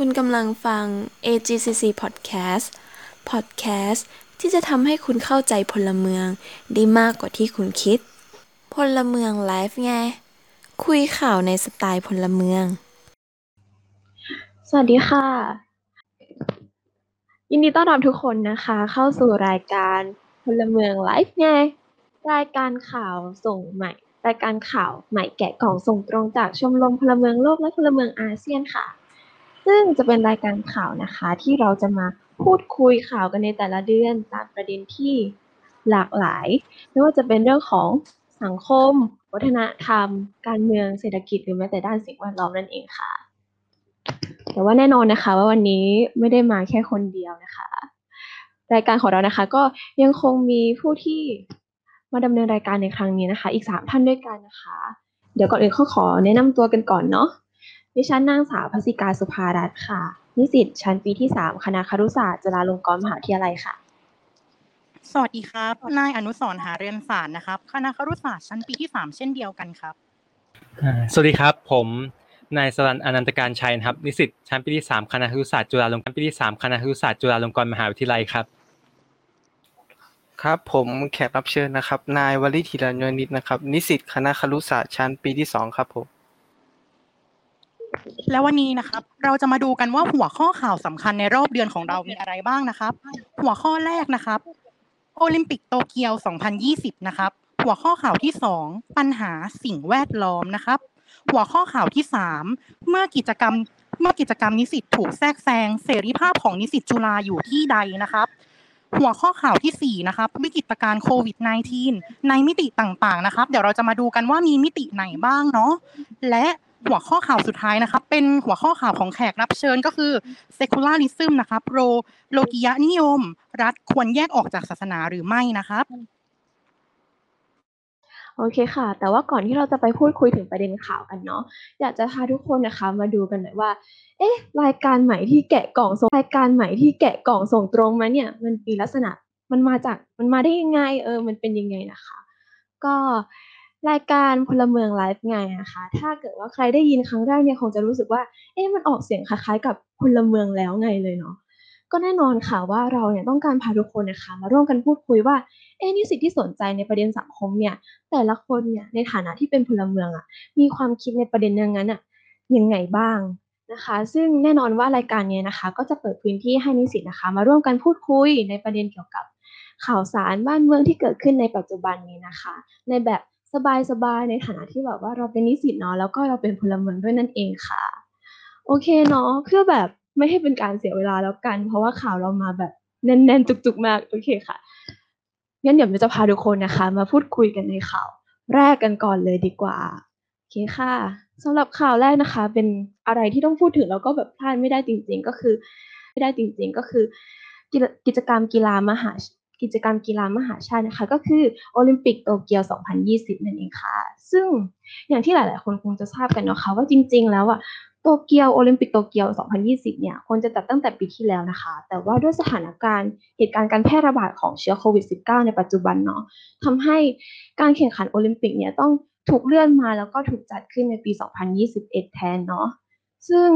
คุณกำลังฟัง AGCC Podcast Podcast ที่จะทำให้คุณเข้าใจพลเมืองได้มากกว่าที่คุณคิด พลเมืองไลฟ์ไง คุยข่าวในสไตล์พลเมือง สวัสดีค่ะ ยินดีต้อนรับทุกคนนะคะ เข้าสู่รายการพลเมืองไลฟ์ไง รายการข่าวส่งใหม่รายการข่าวใหม่แกะกล่องส่งตรงจากชมรมพลเมืองโลกและพลเมืองอาเซียนค่ะ ซึ่งจะเป็นรายการข่าวนะคะที่เราจะมาพูดคุยข่าวกันในแต่ละเดือนตามประเด็นที่หลากหลาย ไม่ว่าจะเป็นเรื่องของสังคม วัฒนธรรม การเมืองเศรษฐกิจหรือแม้แต่ด้านสิ่งแวดล้อมนั่นเองค่ะ แต่ว่าแน่นอนนะคะว่าวันนี้ไม่ได้มาแค่คนเดียวนะคะ รายการของเรานะคะ ก็ยังคงมีผู้ที่มาดำเนินรายการในครั้งนี้นะคะ อีกสามท่านด้วยกันนะคะ เดี๋ยวก่อนอื่นขาขอแนะนำตัวกันก่อนเนาะ ดิฉันนางสาวพสิกาสุภารัตน์ค่ะ นิสิตชั้นปีที่สามคณะครุศาสตร์จุฬาลงกรณ์มหาวิทยาลัยค่ะ สวัสดีครับ นายอนุสรณ์หาเรือนศาสตร์นะครับ คณะครุศาสตร์ชั้นปีที่สามเช่นเดียวกันครับอ่าสวัสดีครับ ผมนายสรันอนันตการชัยนะครับ นิสิตชั้นปีที่สามคณะครุศาสตร์จุฬาลงกรณ์ปีที่สามคณะครุศาสตร์จุฬาลงกรณ์มหาวิทยาลัยครับ ครับผมแขกรับเชิญนะครับ นายวลิธีรนวนิตนะครับ นิสิตคณะครุศาสตร์ชั้นปีที่สองครับผม แล้ววันนี้นะครับ เราจะมาดูกันว่าหัวข้อข่าวสำคัญในรอบเดือนของเรามีอะไรบ้างนะครับ หัวข้อแรกนะครับ โอลิมปิกโตเกียว 2020 นะครับ หัวข้อข่าวที่ 2 ปัญหาสิ่งแวดล้อมนะครับ หัวข้อข่าวที่ 3 เมื่อกิจกรรมเมื่อกิจกรรมนิสิตถูกแทรกแซงเสรีภาพของนิสิตจุฬาอยู่ที่ใดนะครับ หัวข้อข่าวที่ 4 นะครับ วิกฤตการโควิด -19 ในมิติต่างๆ นะครับ เดี๋ยวเราจะมาดูกันว่ามีมิติไหนบ้างเนาะและ หัวข้อข่าวสุดท้ายนะครับเป็นหัวข้อข่าวของแขกรับเชิญก็คือ secularism นะครับโรโลกิยะนิยม รัฐควรแยกออกจากศาสนาหรือไม่นะครับโอเคค่ะ แต่ว่าก่อนที่เราจะไปพูดคุยถึงประเด็นข่าวกันเนาะ อยากจะพาทุกคนนะคะมาดูกันหน่อยว่า เอ๊ะ รายการใหม่ที่แกะกล่องส่งรายการใหม่ที่แกะกล่องส่งตรงมาเนี่ย มันมีลักษณะ มันมาจาก มันมาได้ยังไง เออ มันเป็นยังไงนะคะ ก็ รายการพลเมืองไลฟ์ไงนะคะ ถ้าเกิดว่าใครได้ยินครั้งแรกเนี่ยคงจะรู้สึกว่า เอ๊ะมันออกเสียงคล้ายๆกับพลเมืองแล้วไงเลยเนาะ ก็แน่นอนค่ะว่าเราเนี่ยต้องการพาทุกคนนะคะมาร่วมกันพูดคุยว่า เอ๊ะนิสิตที่สนใจในประเด็นสังคมเนี่ย แต่ละคนเนี่ยในฐานะที่เป็นพลเมืองอะมีความคิดในประเด็นนั้นอะยังไงบ้างนะคะ ซึ่งแน่นอนว่ารายการเนี้ยนะคะ ก็จะเปิดพื้นที่ให้นิสิตนะคะ มาร่วมกันพูดคุยในประเด็นเกี่ยวกับข่าวสารบ้านเมืองที่เกิดขึ้นในปัจจุบันนี้นะคะ ในแบบ สบายๆในฐานะที่แบบว่าเราเป็นนิสิตเนาะแล้วก็เราเป็นพลเมืองด้วยนั่นเองค่ะ โอเคเนาะเพื่อแบบไม่ให้เป็นการเสียเวลาแล้วกัน เพราะว่าข่าวเรามาแบบแน่นๆ จุกๆมากโอเคค่ะงั้นเดี๋ยวเราจะพาทุกคนนะคะ มาพูดคุยกันในข่าวแรกกันก่อนเลยดีกว่าโอเคค่ะสำหรับข่าวแรกนะคะ เป็นอะไรที่ต้องพูดถึงแล้วก็แบบพลาดไม่ได้จริง ๆ ก็คือ ไม่ได้จริง ๆ ก็คือ กิจกิจกรรมกีฬามหา กิจกรรมกีฬามหาชาตินะคะ ก็คือโอลิมปิกโตเกียว 2020 นั่นเองค่ะ ซึ่งอย่างที่หลาย ๆ คนคงจะทราบกันเนาะค่ะว่าจริง ๆ แล้วอะโตเกียวโอลิมปิกโตเกียว 2020 เนี่ยควรจะจัดตั้งแต่ปีที่แล้วนะคะ แต่ว่าด้วยสถานการณ์เหตุการณ์การแพร่ระบาดของเชื้อโควิด -19 ในปัจจุบันเนาะทำให้การแข่งขันโอลิมปิกเนี่ยต้องถูกเลื่อนมาแล้วก็ถูกจัดขึ้นในปี 2021 แทนเนาะซึ่ง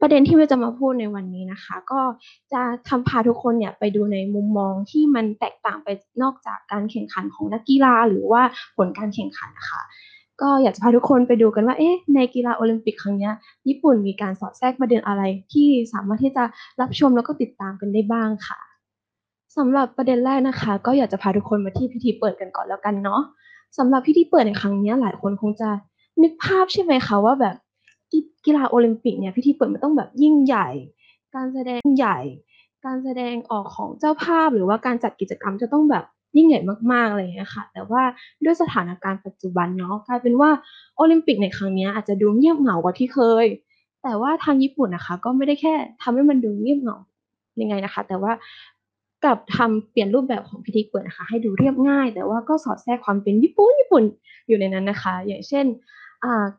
ประเด็นที่เราจะมาพูดในวันนี้นะคะ ก็จะทำพาทุกคนเนี่ยไปดูในมุมมองที่มันแตกต่างไปนอกจากการแข่งขันของนักกีฬาหรือว่าผลการแข่งขันนะคะก็อยากจะพาทุกคนไปดูกันว่าเอ๊ะในกีฬาโอลิมปิกครั้งนี้ญี่ปุ่นมีการสอดแทรกประเด็นอะไรที่สามารถที่จะรับชมแล้วก็ติดตามกันได้บ้างค่ะสำหรับประเด็นแรกนะคะ ก็อยากจะพาทุกคนมาที่พิธีเปิดกันก่อนแล้วกันเนาะสำหรับพิธีเปิดในครั้งนี้หลายคนคงจะนึกภาพใช่ไหมคะว่าแบบ กีฬาโอลิมปิกเนี่ยพิธีเปิดมันต้องแบบยิ่งใหญ่ การแสดงใหญ่ การแสดงออกของเจ้าภาพหรือว่าการจัดกิจกรรมจะต้องแบบยิ่งใหญ่มากๆอะไรอย่างเงี้ยค่ะ แต่ว่าด้วยสถานการณ์ปัจจุบันเนาะกลายเป็นว่าโอลิมปิกในครั้งนี้อาจจะดูเงียบเหงากว่าที่เคย แต่ว่าทางญี่ปุ่นนะคะ ก็ไม่ได้แค่ทำให้มันดูเงียบเหงายังไงนะคะ แต่ว่ากลับทำเปลี่ยนรูปแบบของพิธีเปิดนะคะ ให้ดูเรียบง่าย แต่ว่าก็สอดแทรกความเป็นญี่ปุ่นญี่ปุ่นอยู่ในนั้นนะคะ อย่างเช่น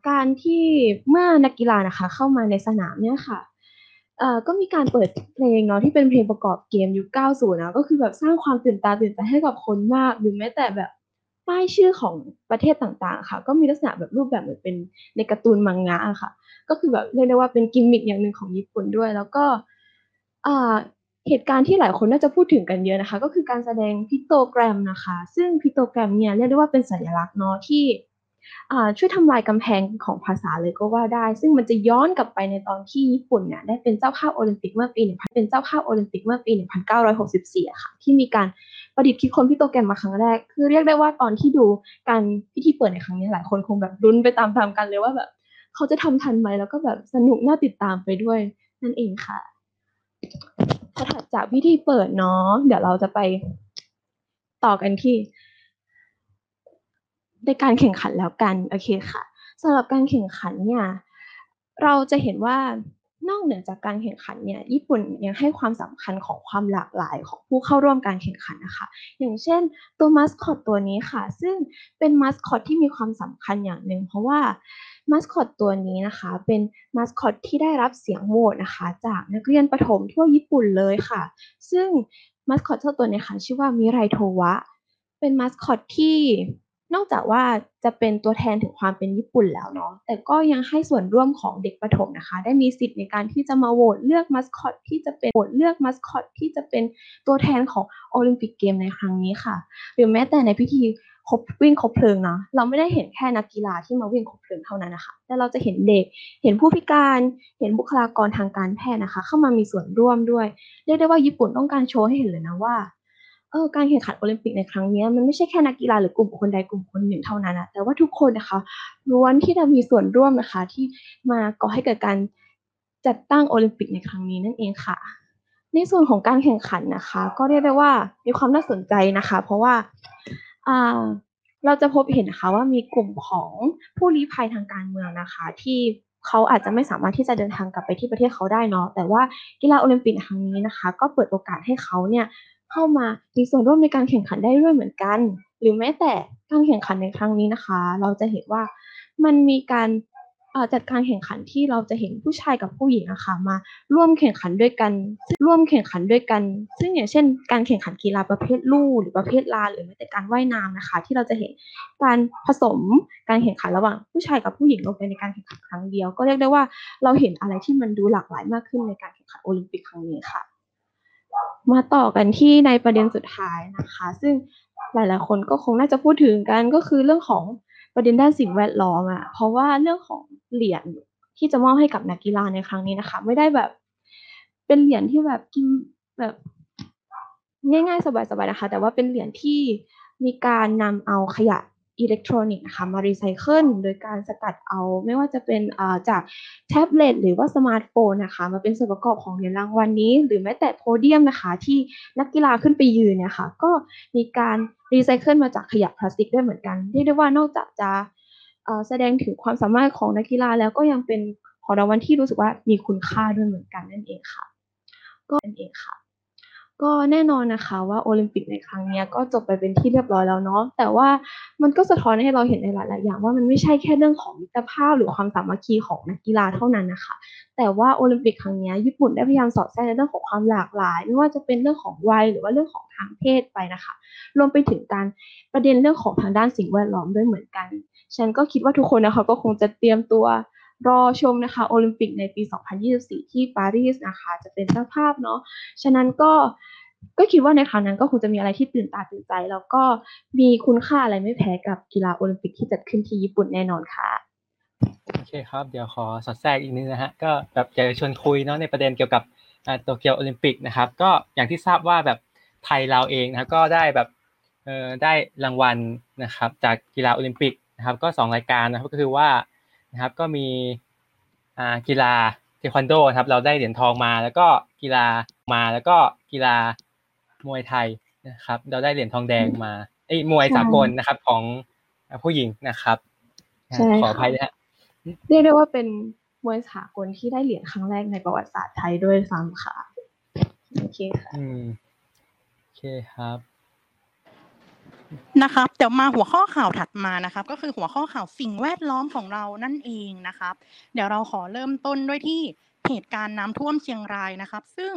การที่เมื่อนักกีฬานะคะเข้ามาในสนามเนี่ยค่ะก็มีการเปิดเพลงเนาะที่เป็นเพลงประกอบเกมยุค 90 นะก็คือแบบสร้างความตื่นตาตื่นใจให้กับคนมาก หรือแม้แต่แบบป้ายชื่อของประเทศต่างๆ ค่ะ ก็มีลักษณะแบบรูปแบบเหมือนเป็นในการ์ตูนมังงะอะค่ะ ก็คือแบบเรียกได้ว่าเป็นกิมมิคอย่างหนึ่งของญี่ปุ่นด้วย แล้วก็อ่าเหตุการณ์ที่หลายคนน่าจะพูดถึงกันเยอะนะคะ ก็คือการแสดง pictogram นะคะ ซึ่ง pictogram เนี่ยเรียกได้ว่าเป็นสัญลักษณ์เนาะที่ ช่วยทำลายกำแพงของภาษาเลยก็ว่าได้ ซึ่งมันจะย้อนกลับไปในตอนที่ญี่ปุ่นเนี่ยได้เป็นเจ้าภาพโอลิมปิกเมื่อปี1เป็นเจ้าภาพโอลิมปิกเมื่อปี 1964 ค่ะ ที่มีการประดิษฐ์คิดค้นพิโตแกรมมาครั้งแรก คือเรียกได้ว่าตอนที่ดูการพิธีเปิดในครั้งนี้หลายคนคงแบบรุ้นไปตามๆกันเลยว่าแบบเขาจะทำทันไหมแล้วก็แบบสนุกน่าติดตามไปด้วยนั่นเองค่ะถัดจากพิธีเปิดเนาะเดี๋ยวเราจะไปต่อกันที่ ในการแข่งขันแล้วกันโอเคค่ะสำหรับการแข่งขันเนี่ยเราจะเห็นว่านอกเหนือจากการแข่งขันเนี่ยญี่ปุ่นยังให้ความสำคัญของความหลากหลายของผู้เข้าร่วมการแข่งขันนะคะ อย่างเช่นตัวมาสคอตตัวนี้ค่ะ ซึ่งเป็นมาสคอตที่มีความสำคัญอย่างหนึ่งเพราะว่ามาสคอตตัวนี้นะคะเป็นมาสคอตที่ได้รับเสียงโหวตนะคะ จากนักเรียนประถมทั่วญี่ปุ่นเลยค่ะ ซึ่งมาสคอตเจ้าตัวนี้ค่ะชื่อว่ามิไรโทวะ เป็นมาสคอตที่ นอกจากว่าจะเป็นตัวแทนถึงความเป็นญี่ปุ่นแล้วเนาะ แต่ก็ยังให้ส่วนร่วมของเด็กประถมนะคะ ได้มีสิทธิ์ในการที่จะมาโหวตเลือกมาสคอตที่จะเป็นโหวตเลือกมาสคอตที่จะเป็นตัวแทนของโอลิมปิกเกมในครั้งนี้ค่ะ หรือแม้แต่ในพิธีคบวิ่งคบเพลิงเนาะ เราไม่ได้เห็นแค่นักกีฬาที่มาวิ่งคบเพลิงเท่านั้นนะคะ แต่เราจะเห็นเด็ก เห็นผู้พิการ เห็นบุคลากรทางการแพทย์นะคะ เข้ามามีส่วนร่วมด้วย เรียกได้ว่าญี่ปุ่นต้องการโชว์ให้เห็นเลยนะว่า เออการแข่งขันโอลิมปิกในครั้งนี้มันไม่ใช่แค่นักกีฬาหรือกลุ่มคนใดกลุ่มคนหนึ่งเท่านั้นนะแต่ว่าทุกคนนะคะล้วนที่จะมีส่วนร่วมนะคะ ที่มาก่อให้เกิดการจัดตั้งโอลิมปิกในครั้งนี้นั่นเองค่ะ ในส่วนของการแข่งขันนะคะ ก็เรียกได้ว่ามีความน่าสนใจนะคะ เพราะว่าอ่าเราจะพบเห็นนะคะว่ามีกลุ่มของผู้ลี้ภัยทางการเมืองนะคะ ที่เขาอาจจะไม่สามารถที่จะเดินทางกลับไปที่ประเทศเขาได้เนาะแต่ว่ากีฬาโอลิมปิกครั้งนี้นะคะ ก็เปิดโอกาสให้เขาเนี่ย เข้ามามีส่วนร่วมในการแข่งขันได้ด้วยเหมือนกัน หรือแม้แต่การแข่งขันในครั้งนี้นะคะ เราจะเห็นว่ามันมีการจัดการแข่งขันที่เราจะเห็นผู้ชายกับผู้หญิงอะค่ะมาร่วมแข่งขันด้วยกัน ร่วมแข่งขันด้วยกัน ซึ่งอย่างเช่น การแข่งขันกีฬาประเภทลู่หรือประเภทลานหรือแม้แต่การว่ายน้ำนะคะ ที่เราจะเห็นการผสมการแข่งขันระหว่างผู้ชายกับผู้หญิงลงไปในการแข่งขันครั้งเดียว ก็เรียกได้ว่าเราเห็นอะไรที่มันดูหลากหลายมากขึ้นในการแข่งขันโอลิมปิกครั้งนี้ค่ะ มาต่อกันที่ในประเด็นสุดท้ายนะคะ ซึ่งหลาย ๆ คนก็คงน่าจะพูดถึงกันก็คือเรื่องของประเด็นด้านสิ่งแวดล้อมอะเพราะว่าเรื่องของเหรียญที่จะมอบให้กับนักกีฬาในครั้งนี้นะคะ ไม่ได้แบบ เป็นเหรียญที่แบบกินแบบง่าย ๆ สบาย ๆ นะคะ แต่ว่าเป็นเหรียญที่มีการนำเอาขยะ อิเล็กทรอนิกส์นะคะมารีไซเคิลโดยการสกัดเอา ไม่ว่าจะเป็นจากแท็บเล็ตหรือว่าสมาร์ทโฟนนะคะมาเป็นส่วนประกอบของเหรียญรางวัลนี้ หรือแม้แต่โพเดียมนะคะที่นักกีฬาขึ้นไปยืนเนี่ยค่ะก็มีการรีไซเคิลมาจากขยะพลาสติกด้วยเหมือนกันเรียกได้ว่านอกจากจะแสดงถึงความสามารถของนักกีฬาแล้วก็ยังเป็นของรางวัลที่รู้สึกว่ามีคุณค่าด้วยเหมือนกันนั่นเองค่ะ ก็นั่นเองค่ะ ก็แน่นอนนะคะว่าโอลิมปิกในครั้งนี้ก็จบไปเป็นที่เรียบร้อยแล้วเนาะแต่ว่ามันก็สะท้อนให้เราเห็นในหลาย ๆ อย่างว่ามันไม่ใช่แค่เรื่องของมิตรภาพหรือความสามัคคีของนักกีฬาเท่านั้นนะคะ แต่ว่าโอลิมปิกครั้งนี้ญี่ปุ่นได้พยายามสอดแทรกในเรื่องของความหลากหลาย ไม่ว่าจะเป็นเรื่องของวัยหรือว่าเรื่องของทางเพศไปนะคะรวมไปถึงการประเด็นเรื่องของทางด้านสิ่งแวดล้อมด้วยเหมือนกัน ฉันก็คิดว่าทุกคนนะคะก็คงจะเตรียมตัว รอชมนะคะโอลิมปิกในปี 2024 ที่ปารีสนะคะจะเป็นเจ้าภาพเนาะฉะนั้นก็ก็คิดว่าในครั้งนั้นก็คงจะมีอะไรที่ตื่นตาตื่นใจ แล้วก็มีคุณค่าอะไรไม่แพ้กับกีฬาโอลิมปิกที่จัดขึ้นที่ญี่ปุ่นแน่นอนค่ะโอเคครับเดี๋ยวขอสอดแทรกอีกนิดนะฮะก็แบบอยากจะชวนคุยเนาะในประเด็นเกี่ยวกับโตเกียวโอลิมปิกนะครับก็อย่างที่ทราบว่าแบบไทยเราเองนะก็ได้แบบได้รางวัลนะครับจากกีฬาโอลิมปิกนะครับก็สองรายการนะครับก็คือว่า นะครับก็มีอ่ากีฬาเทควันโดครับเราได้เหรียญทองมา แล้วก็กีฬามาแล้วก็กีฬามวยไทยนะครับ เราได้เหรียญทองแดงมาไอ้มวยสากลนะครับของผู้หญิงนะครับใช่ขออภัยนะฮะเรียกได้ว่าเป็นมวยสากลที่ได้เหรียญครั้งแรกในประวัติศาสตร์ไทยด้วยซ้ำค่ะโอเคค่ะอืมโอเคครับ นะครับเดี๋ยวมาหัวข้อข่าวถัดมานะครับ ก็คือหัวข้อข่าวสิ่งแวดล้อมของเรานั่นเองนะครับ เดี๋ยวเราขอเริ่มต้นด้วยที่เหตุการณ์น้ำท่วมเชียงรายนะครับ ซึ่ง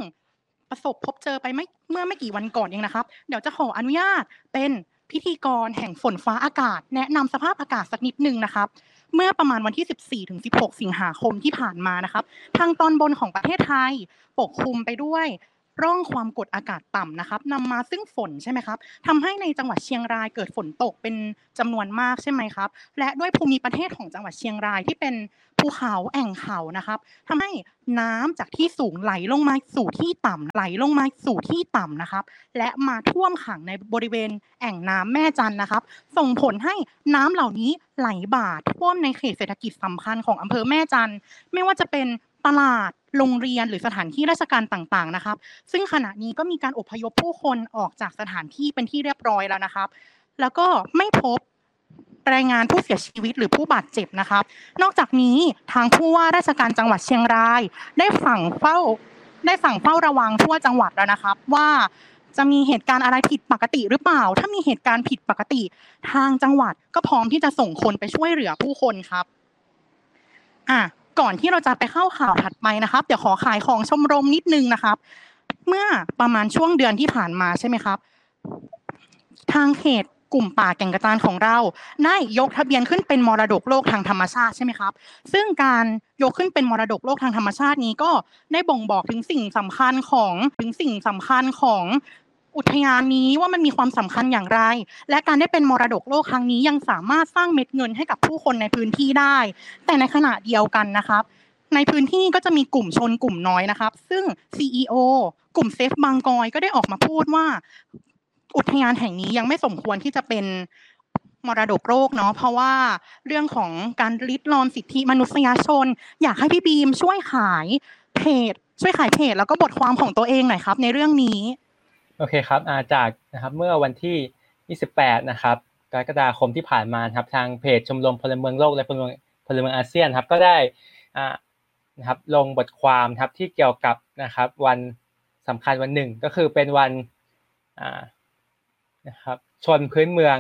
ประสบพบเจอไปไม่เมื่อไม่กี่วันก่อนเองนะครับ เดี๋ยวจะขออนุญาตเป็นพิธีกรแห่งฝนฟ้าอากาศ แนะนำสภาพอากาศสักนิดหนึ่งนะครับ เมื่อประมาณวันที่ 14ถึง16 สิงหาคมที่ผ่านมานะครับ ทางตอนบนของประเทศไทยปกคลุมไปด้วย ร่องความกดอากาศต่ำนะครับนำมาซึ่งฝนใช่ไหมครับทำให้ในจังหวัดเชียงรายเกิดฝนตกเป็นจำนวนมากใช่ไหมครับ และด้วยภูมิประเทศของจังหวัดเชียงรายที่เป็นภูเขาแอ่งเขานะครับทำให้น้ำจากที่สูงไหลลงมาสู่ที่ต่ำไหลลงมาสู่ที่ต่ำนะครับ และมาท่วมขังในบริเวณแอ่งน้ำแม่จันนะครับ ส่งผลให้น้ำเหล่านี้ไหลบ่าท่วมในเขตเศรษฐกิจสำคัญของอำเภอแม่จันไม่ว่าจะเป็น ตลาดโรงเรียนหรือสถานที่ราชการต่างๆนะครับ ซึ่งขณะนี้ก็มีการอพยพผู้คนออกจากสถานที่เป็นที่เรียบร้อยแล้วนะครับ แล้วก็ไม่พบรายงานผู้เสียชีวิตหรือผู้บาดเจ็บนะครับ นอกจากนี้ทางผู้ว่าราชการจังหวัดเชียงราย ได้สั่งเฝ้าได้สั่งเฝ้าระวังทั่วจังหวัดแล้วนะครับ ว่าจะมีเหตุการณ์อะไรผิดปกติหรือเปล่า ถ้ามีเหตุการณ์ผิดปกติ ทางจังหวัดก็พร้อมที่จะส่งคนไปช่วยเหลือผู้คนครับอะ ก่อนที่เราจะไปเข้าข่าวถัดไปนะครับ เดี๋ยวขอขายของชมรมนิดนึงนะครับ เมื่อประมาณช่วงเดือนที่ผ่านมาใช่ไหมครับ ทางเขตกลุ่มป่าแก่งกระจานของเรา ได้ยกทะเบียนขึ้นเป็นมรดกโลกทางธรรมชาติใช่ไหมครับ ซึ่งการยกขึ้นเป็นมรดกโลกทางธรรมชาตินี้ก็ได้บ่งบอกถึงสิ่งสำคัญของถึงสิ่งสำคัญของ อุทยานนี้ว่ามันมีความสำคัญอย่างไร และการได้เป็นมรดกโลกครั้งนี้ยังสามารถสร้างเม็ดเงินให้กับผู้คนในพื้นที่ได้ แต่ในขณะเดียวกันนะครับ ในพื้นที่ก็จะมีกลุ่มชนกลุ่มน้อยนะครับ ซึ่ง CEO กลุ่มเซฟบางกอยก็ได้ออกมาพูดว่า อุทยานแห่งนี้ยังไม่สมควรที่จะเป็นมรดกโลกเนาะเพราะว่าเรื่องของการริดรอนสิทธิมนุษยชน อยากให้พี่บีมช่วยขายเพจช่วยขายเพจแล้วก็บทความของตัวเองหน่อยครับ ในเรื่องนี้ โอเคครับอาจากนะครับเมื่อวันที่ 28 นะครับกรกฎาคมที่ผ่านมาครับทางเพจชมรมพลเมืองโลกและพลเมืองพลเมืองอาเซียนครับก็ได้อ่านะครับลงบทความครับที่เกี่ยวกับนะครับวันสำคัญวันหนึ่งก็คือเป็นวันอ่านะครับชนพื้นเมือง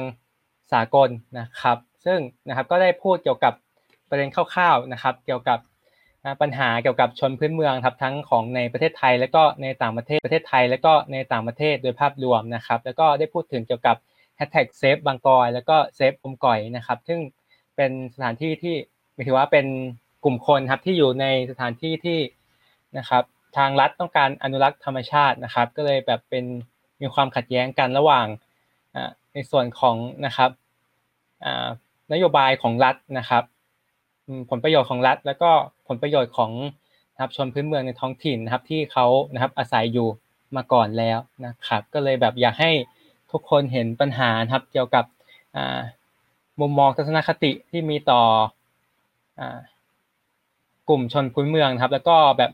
สากลนะครับ ซึ่งนะครับก็ได้พูดเกี่ยวกับประเด็นคร่าวๆนะครับ เกี่ยวกับ ปัญหาเกี่ยวกับชนพื้นเมืองครับทั้งของในประเทศไทย และก็ในต่างประเทศประเทศไทย และก็ในต่างประเทศโดยภาพรวมนะครับ แล้วก็ได้พูดถึงเกี่ยวกับแฮชแท็ก save บางกลอยแล้วก็ save อมก๋อยนะครับ ซึ่งเป็นสถานที่ที่มถึงว่าเป็นกลุ่มคนครับที่อยู่ในสถานที่ที่นะครับ ทางรัฐต้องการอนุรักษ์ธรรมชาตินะครับ ก็เลยแบบเป็นมีความขัดแย้งกันระหว่างในส่วนของนะครับนโยบายของรัฐนะครับ ผลประโยชน์ของรัฐ แล้วก็ผลประโยชน์ของนะครับชนพื้นเมืองในท้องถิ่นนะครับที่เขานะครับอาศัยอยู่มาก่อนแล้วนะครับ ก็เลยแบบอยากให้ทุกคนเห็นปัญหาครับเกี่ยวกับมุมมองทัศนคติที่มีต่อกลุ่มชนพื้นเมืองครับ แล้วก็แบบ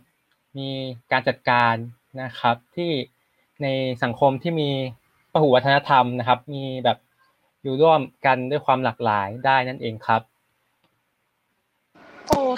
มีการจัดการนะครับที่ในสังคมที่มีพหุวัฒนธรรมนะครับ มีแบบอยู่ร่วมกันด้วยความหลากหลายได้นั่นเองครับ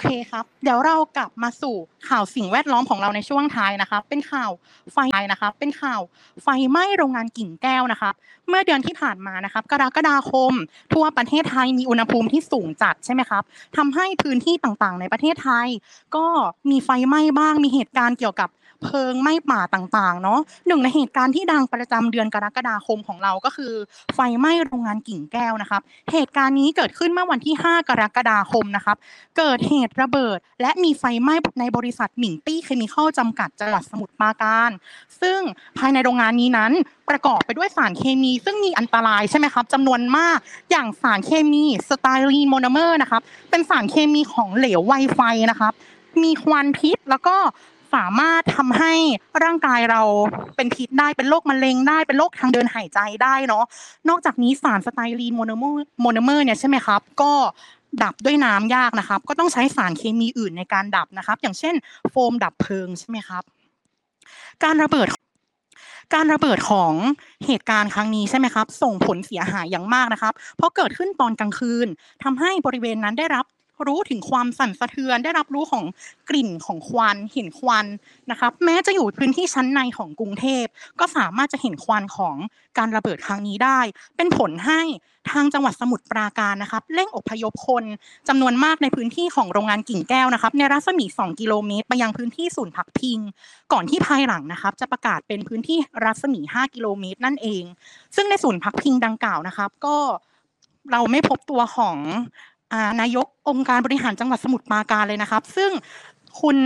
เคครับ เดี๋ยวเรากลับมาสู่ข่าวสิ่งแวดล้อมของเราในช่วงท้ายนะคะ เป็นข่าวไฟนะคะ เป็นข่าวไฟไหม้โรงงานกิ่งแก้วนะคะ เมื่อเดือนที่ผ่านมานะครับ กรกฎาคม ทั่วประเทศไทยมีอุณหภูมิที่สูงจัดใช่ไหมครับทำให้พื้นที่ต่างๆ ในประเทศไทย ก็มีไฟไหม้บ้าง มีเหตุการณ์เกี่ยวกับ เพลิงไหม้ป่าต่างๆ เนาะหนึ่งในเหตุการณ์ที่ดังประจำเดือนกรกฎาคมของเราก็คือ ไฟไหม้โรงงานกิ่งแก้วนะครับ เหตุการณ์นี้เกิดขึ้นเมื่อวันที่ 5 กรกฎาคมนะครับ เกิดเหตุระเบิด และมีไฟไหม้ในบริษัทหมิงตี้เคมีคอลจำกัดจังหวัดสมุทรปราการ ซึ่งภายในโรงงานนี้นั้นประกอบไปด้วยสารเคมี ซึ่งมีอันตรายใช่ไหมครับจำนวนมากอย่างสารเคมีสไตรีนโมโนเมอร์นะครับเป็นสารเคมีของเหลวไวไฟนะครับมีควันพิษแล้วก็ สามารถทำให้ร่างกายเราเป็นพิษได้เป็นโรคมะเร็งได้เป็นโรคทางเดินหายใจได้เนาะนอกจากนี้สารสไตรีนโมโนเมอร์โมโนเมอร์เนี่ยใช่ไหมครับ ก็ดับด้วยน้ำยากนะครับ ก็ต้องใช้สารเคมีอื่นในการดับนะครับ อย่างเช่น โฟมดับเพลิงใช่ไหมครับ การระเบิดการระเบิดของเหตุการณ์ครั้งนี้ใช่ไหมครับ ส่งผลเสียหายอย่างมากนะครับ เพราะเกิดขึ้นตอนกลางคืนทำให้บริเวณนั้นได้รับ รู้ถึงความสั่นสะเทือน ได้รับรู้ของกลิ่นของควันเห็นควันนะครับแม้จะอยู่พื้นที่ชั้นในของกรุงเทพ ก็สามารถจะเห็นควันของการระเบิดครั้งนี้ได้ เป็นผลให้ทางจังหวัดสมุทรปราการนะครับเร่งอพยพคนจำนวนมากในพื้นที่ของโรงงานกิ่งแก้วนะครับ ในรัศมี 2 กิโลเมตร ไปยังพื้นที่ศูนย์พักพิง ก่อนที่ภายหลังนะครับ จะประกาศเป็นพื้นที่รัศมี 5 กิโลเมตร นั่นเอง ซึ่งในศูนย์พักพิงดังกล่าวนะครับ ก็เราไม่พบตัวของ นายกองค์การบริหารจังหวัดสมุทรปราการเลยนะครับ ซึ่งคุณ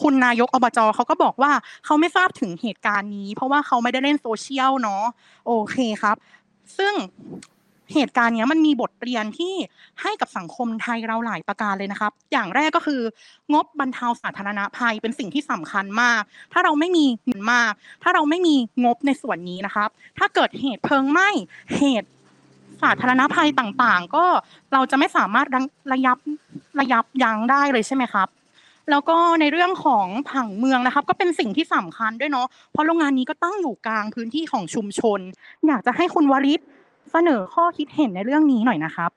คุณนายกอบจเขาก็บอกว่าเขาไม่ทราบถึงเหตุการณ์นี้ เพราะว่าเขาไม่ได้เล่นโซเชียลเนาะโอเคครับ ซึ่งเหตุการณ์นี้มันมีบทเรียนที่ให้กับสังคมไทยเราหลายประการเลยนะครับ อย่างแรกก็คืองบบรรเทาสาธารณภัยเป็นสิ่งที่สำคัญมาก ถ้าเราไม่มีเงินมาก ถ้าเราไม่มีงบในส่วนนี้นะครับ ถ้าเกิดเหตุเพลิงไหม้เหตุ สาธารณภัยต่างๆ ก็เราจะไม่สามารถระยับระยับยั้งได้เลยใช่ไหมครับ แล้วก็ในเรื่องของผังเมืองนะครับ ก็เป็นสิ่งที่สำคัญด้วยเนาะเพราะโรงงานนี้ก็ตั้งอยู่กลางพื้นที่ของชุมชน อยากจะให้คุณวริศเสนอข้อคิดเห็นในเรื่องนี้หน่อยนะครับ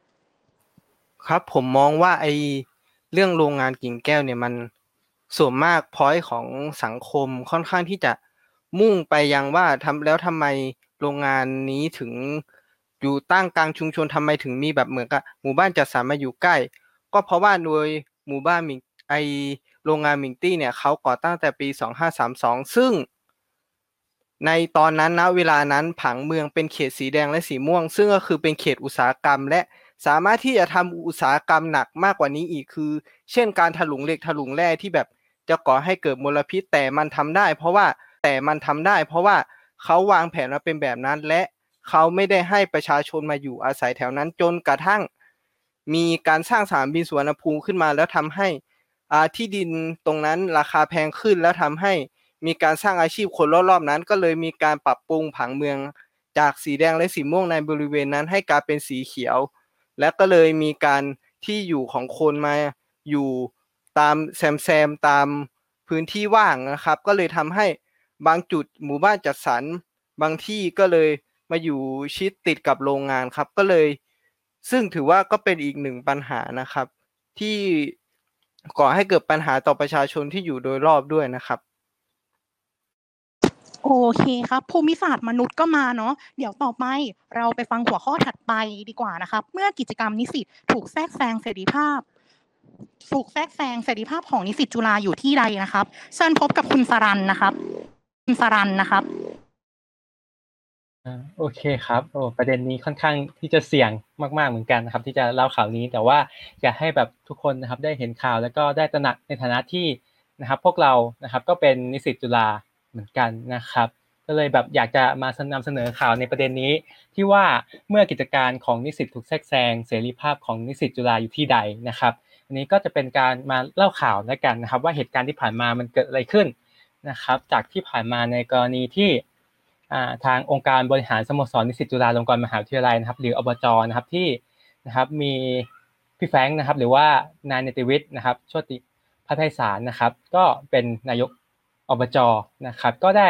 ครับผมมองว่าไอเรื่องโรงงานกิ่งแก้วเนี่ยมันส่วนมากพอยของสังคมค่อนข้างที่จะมุ่งไปยังว่าทำแล้วทำไมโรงงานนี้ถึง อยู่ตั้งกลางชุมชนทำไมถึงมีแบบเหมือนกับหมู่บ้านจัดสรรมาอยู่ใกล้ ก็เพราะว่าโดยหมู่บ้านมิงไอโรงงานมิงตี้เนี่ยเขาก่อตั้งแต่ปี 2532 ซึ่ง ในตอนนั้นนะเวลานั้นผังเมืองเป็นเขตสีแดงและสีม่วง ซึ่งก็คือเป็นเขตอุตสาหกรรม และสามารถที่จะทำอุตสาหกรรมหนักมากกว่านี้อีกคือ เช่นการถลุงเหล็กถลุงแร่ที่แบบจะก่อให้เกิดมลพิษแต่มันทำได้ เพราะว่าแต่มันทำได้ เพราะว่าเขาวางแผนมาเป็นแบบนั้นและ เขาไม่ได้ให้ประชาชนมาอยู่อาศัยแถวนั้นจนกระทั่ง มีการสร้างสนามบินสุวรรณภูมิขึ้นมาแล้วทำให้ที่ดินตรงนั้นราคาแพงขึ้นแล้วทำให้มีการสร้างอาชีพคนรอบๆนั้น ก็เลยมีการปรับปรุงผังเมืองจากสีแดงและสีม่วงในบริเวณนั้นให้กลายเป็นสีเขียว และก็เลยมีการที่อยู่ของคนมาอยู่ตามแซมแซมตามพื้นที่ว่างนะครับ ก็เลยทำให้บางจุดหมู่บ้านจัดสรรบางที่ก็เลย มาอยู่ชิดติดกับโรงงานครับ ก็เลย ซึ่งถือว่าก็เป็นอีกหนึ่งปัญหานะครับ ที่ก่อให้เกิดปัญหาต่อประชาชนที่อยู่โดยรอบด้วยนะครับโอเคครับภูมิศาสตร์มนุษย์ก็มาเนาะเดี๋ยวต่อไปเราไปฟังหัวข้อถัดไปดีกว่านะครับ เมื่อกิจกรรมนิสิตถูกแทรกแซงเสรีภาพ ถูกแทรกแซงเสรีภาพของนิสิตจุฬาอยู่ที่ใดนะครับ เชิญพบกับคุณสรันนะครับ คุณสรันนะครับ โอเคครับโอ้ประเด็นนี้ค่อนข้างที่จะเสี่ยงมากๆเหมือนกันนะครับ ที่จะเล่าข่าวนี้แต่ว่าอยากให้แบบทุกคนนะครับได้เห็นข่าวแล้วก็ได้ตระหนักในฐานะที่นะครับ พวกเรานะครับก็เป็นนิสิตจุฬาเหมือนกันนะครับ ก็เลยแบบอยากจะมานำเสนอข่าวในประเด็นนี้ ที่ว่าเมื่อกิจการของนิสิตถูกแทรกแซงเสรีภาพของนิสิตจุฬาอยู่ที่ใดนะครับ อันนี้ก็จะเป็นการมาเล่าข่าวแล้วกันนะครับ ว่าเหตุการณ์ที่ผ่านมามันเกิดอะไรขึ้นนะครับ จากที่ผ่านมาในกรณีที่ ทางองค์การบริหารสโมสรนิสิตจุฬาลงกรณ์มหาวิทยาลัยนะครับ หรืออบจนะครับที่นะครับมีพี่แฟงนะครับ หรือว่านายเนติวิทย์นะครับชติพัฒนสารนะครับ ก็เป็นนายกอบจนะครับ ก็ได้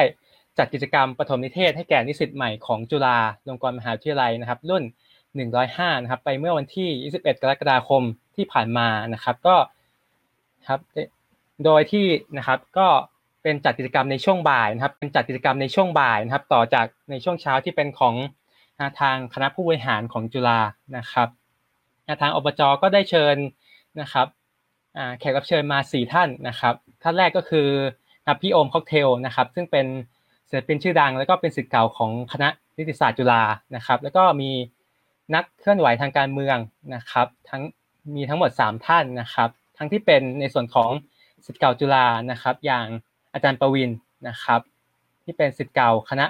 จัดกิจกรรมปฐมนิเทศให้แก่นิสิตใหม่ของจุฬาลงกรณ์มหาวิทยาลัยนะครับ รุ่น 105 นะครับ ไปเมื่อวันที่ 21 กรกฎาคมที่ผ่านมานะครับ ก็ครับโดยที่นะครับก็ เป็นจัดกิจกรรมในช่วงบ่ายนะครับ เป็นจัดกิจกรรมในช่วงบ่ายนะครับ ต่อจากในช่วงเช้าที่เป็นของทางคณะผู้บริหารของจุฬานะครับทางอบจก็ได้เชิญนะครับแขกรับเชิญมา 4 ท่านนะครับ ท่านแรกก็คือพี่โอมค็อกเทลนะครับ ซึ่งเป็นศิลปินชื่อดัง แล้วก็เป็นศิษย์เก่าของคณะนิติศาสตร์จุฬานะครับ แล้วก็มีนักเคลื่อนไหวทางการเมืองนะครับ ทั้งมีทั้งหมด 3 ท่านนะครับ ทั้งที่เป็นในส่วนของศิษย์เก่าจุฬานะครับ อย่าง อาจารย์ประวินนะครับ ที่เป็นศิษย์เก่าคณะ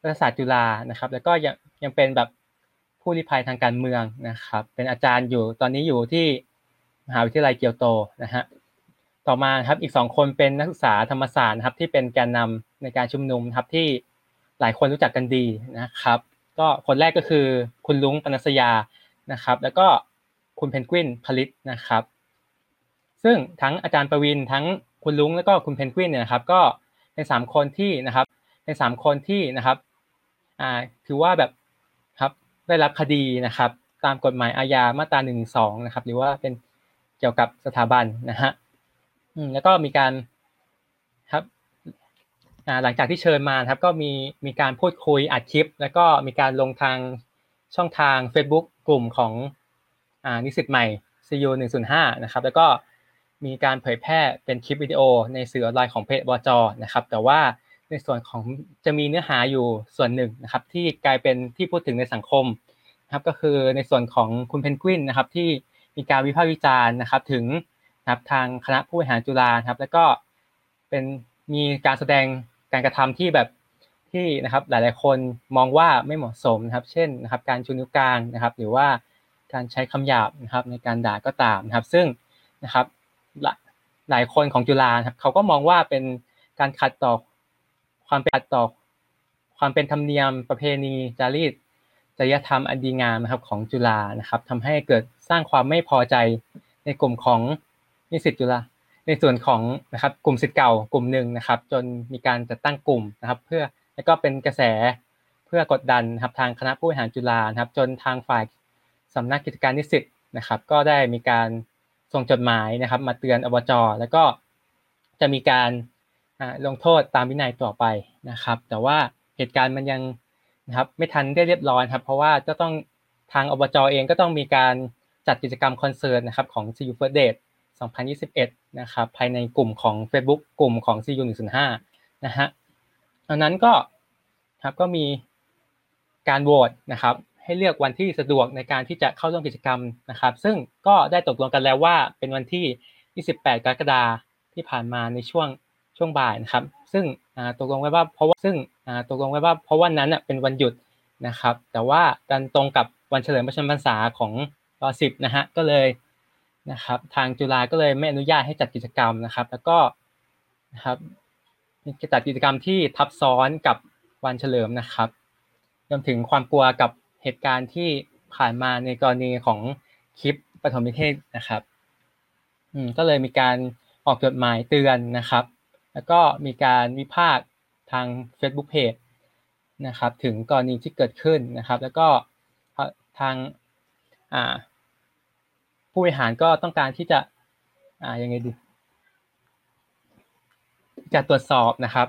รัฐศาสตร์จุฬานะครับ แล้วก็ยังยังเป็นแบบผู้ริภัยทางการเมืองนะครับ เป็นอาจารย์อยู่ตอนนี้อยู่ที่มหาวิทยาลัยเกียวโตนะฮะต่อมาครับอีกสองคนเป็นนักศึกษาธรรมศาสตร์นะครับ ที่เป็นแกนนำในการชุมนุมครับที่หลายคนรู้จักกันดีนะครับ ก็คนแรกก็คือคุณลุงปนัสยานะครับ แล้วก็คุณเพนกวินผลิตนะครับ ซึ่งทั้งอาจารย์ประวินทั้ง คุณลุงแล้วก็คุณเพนกวินเนี่ยนะครับก็เป็นสามคนที่นะครับเป็นสามคนที่นะครับอ่าถือว่าแบบครับได้รับคดีนะครับ ตามกฎหมายอาญามาตราหนึ่งสองนะครับ หรือว่าเป็นเกี่ยวกับสถาบันนะฮะอืมแล้วก็มีการครับหลังจากที่เชิญมาครับ ก็มีมีการพูดคุยอัดคลิป แล้วก็มีการลงทางช่องทาง Facebook กลุ่มของอ่านิสิตใหม่ CU 105นะครับ แล้วก็ มีการเผยแพร่เป็นคลิปวิดีโอในสื่อออนไลน์ของเพจบจนะครับแต่ว่าในส่วนของจะมีเนื้อหาอยู่ส่วนหนึ่งนะครับที่กลายเป็นที่พูดถึงในสังคมนะครับก็คือในส่วนของคุณเพนกวินนะครับที่มีการวิพากษ์วิจารณ์นะครับถึงนะครับทางคณะผู้บริหารจุฬาครับแล้วก็เป็นมีการแสดงการกระทำที่แบบที่นะครับหลายๆ คนมองว่าไม่เหมาะสมนะครับ เช่นนะครับการชูนิ้วกลางนะครับ หรือว่าการใช้คำหยาบนะครับในการด่าก็ตามนะครับ ซึ่งนะครับ หลายคนของจุฬาครับเขาก็มองว่าเป็นการขัดต่อความเป็นขัดต่อความเป็นธรรมเนียมประเพณีจารีตจริยธรรมอันดีงามนะครับของจุฬานะครับทำให้เกิดสร้างความไม่พอใจในกลุ่มของนิสิตจุฬาในส่วนของนะครับกลุ่มสิทธิ์เก่ากลุ่มหนึ่งนะครับ จนมีการจัดตั้งกลุ่มนะครับ เพื่อแล้วก็เป็นกระแสเพื่อกดดันนะครับทางคณะผู้บริหารจุฬานะครับ จนทางฝ่ายสำนักกิจการนิสิตนะครับ ก็ได้มีการ ส่งจดหมายนะครับ มาเตือนอบจแล้วก็จะมีการลงโทษตามวินัยต่อไปนะครับ แต่ว่าเหตุการณ์มันยังนะครับไม่ทันได้เรียบร้อยครับ เพราะว่าจะต้องทางอบจเองก็ต้องมีการจัดกิจกรรมคอนเสิร์ตนะครับของ CU First Date 2021 นะครับ ภายในกลุ่มของ Facebook กลุ่มของ CU 105 นะฮะดังนั้นก็ครับก็มีการโหวตนะครับ ให้เลือกวันที่สะดวกในการที่จะเข้าร่วมกิจกรรมนะครับ ซึ่งก็ได้ตกลงกันแล้วว่าเป็นวันที่ 28 กรกฎาคมที่ผ่านมาในช่วงช่วงบ่ายนะครับ ซึ่งตกลงไว้ว่าเพราะว่าซึ่งตกลงไว้ว่าเพราะวันนั้นเป็นวันหยุดนะครับ แต่ว่าดันตรงกับวันเฉลิมพระชนมพรรษาของรอสิบนะฮะก็เลยนะครับ ทางจุฬาก็เลยไม่อนุญาตให้จัดกิจกรรมนะครับ แล้วก็นะครับจัดกิจกรรมที่ทับซ้อนกับวันเฉลิมนะครับรวมถึงความกลัวกับ เหตุการณ์ที่ผ่านมาในกรณีของคลิปปฐมนิเทศนะครับอืมก็เลยมีการออกจดหมายเตือนนะครับ แล้วก็มีการวิพากษ์ทาง Facebook Page นะครับ ถึงกรณีที่เกิดขึ้นนะครับ แล้วก็ทางอ่าผู้บริหารก็ต้องการที่จะอ่ายังไงดีจะตรวจสอบนะครับ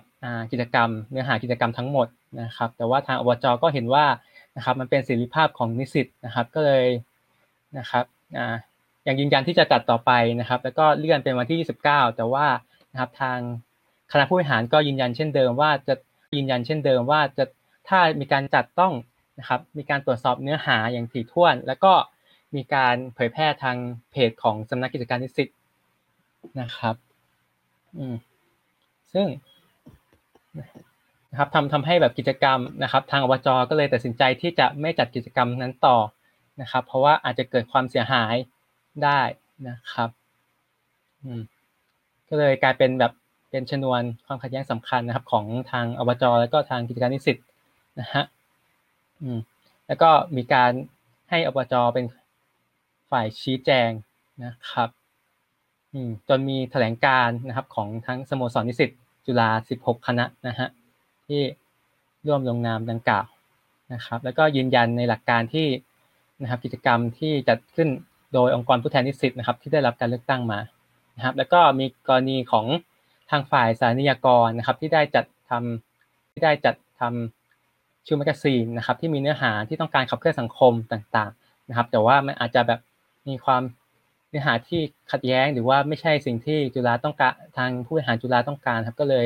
กิจกรรมเนื้อหากิจกรรมทั้งหมดนะครับ แต่ว่าทางอบจก็เห็นว่า นะครับมันเป็นสิทธิภาพของนิสิตนะครับก็เลยนะครับอย่างยืนยันที่จะจัดต่อไปนะครับ แล้วก็เลื่อนเป็นวันที่ 29 แต่ว่านะครับทางคณะผู้บริหารก็ยืนยันเช่นเดิมว่าจะยืนยันเช่นเดิมว่าจะถ้ามีการจัดต้องนะครับมีการตรวจสอบเนื้อหาอย่างถี่ถ้วน แล้วก็มีการเผยแพร่ทางเพจของสำนักกิจการนิสิตนะครับอืมซึ่ง นะครับทำทำให้แบบกิจกรรมนะครับ ทางอบจก็เลยตัดสินใจที่จะไม่จัดกิจกรรมนั้นต่อนะครับ เพราะว่าอาจจะเกิดความเสียหายได้นะครับก็เลยกลายเป็นแบบเป็นชนวนความขัดแย้งสำคัญนะครับ ของทางอบจแล้วก็ทางกิจการนิสิตนะฮะแล้วก็มีการให้อบจเป็นฝ่ายชี้แจงนะครับจนมีแถลงการนะครับของทั้งสโมสรนิสิตจุฬา 16 คณะนะฮะ ที่ร่วมลงนามดังกล่าวนะครับ แล้วก็ยืนยันในหลักการที่นะครับกิจกรรมที่จัดขึ้นโดยองค์กรผู้แทนนิสิตนะครับ ที่ได้รับการเลือกตั้งมานะครับ แล้วก็มีกรณีของทางฝ่ายสารนิยกรนะครับ ที่ได้จัดทำที่ได้จัดทำชูแมกาซีนนะครับ ที่มีเนื้อหาที่ต้องการขับเคลื่อนสังคมต่างๆนะครับ แต่ว่ามันอาจจะแบบมีความเนื้อหาที่ขัดแย้ง หรือว่าไม่ใช่สิ่งที่จุฬาต้องการทางผู้บริหารจุฬาต้องการครับก็เลย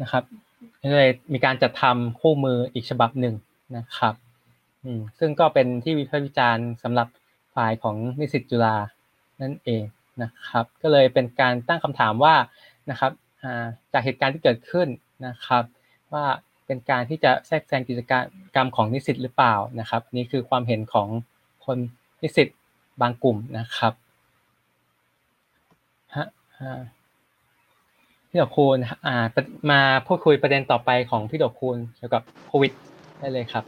นะครับก็เลยมีการจัดทำคู่มืออีกฉบับหนึ่งนะครับอืมซึ่งก็เป็นที่วิพากษ์วิจารณ์สำหรับฝ่ายของนิสิตจุฬานั่นเองนะครับ ก็เลยเป็นการตั้งคำถามว่านะครับจากเหตุการณ์ที่เกิดขึ้นนะครับ ว่าเป็นการที่จะแทรกแซงกิจกรรมของนิสิตหรือเปล่านะครับ นี่คือความเห็นของคนนิสิตบางกลุ่มนะครับฮะ พี่ดอกคูณอ่ามาพูดคุยประเด็นต่อไปของพี่ดอกคูณเกี่ยวกับโควิดได้เลยครับ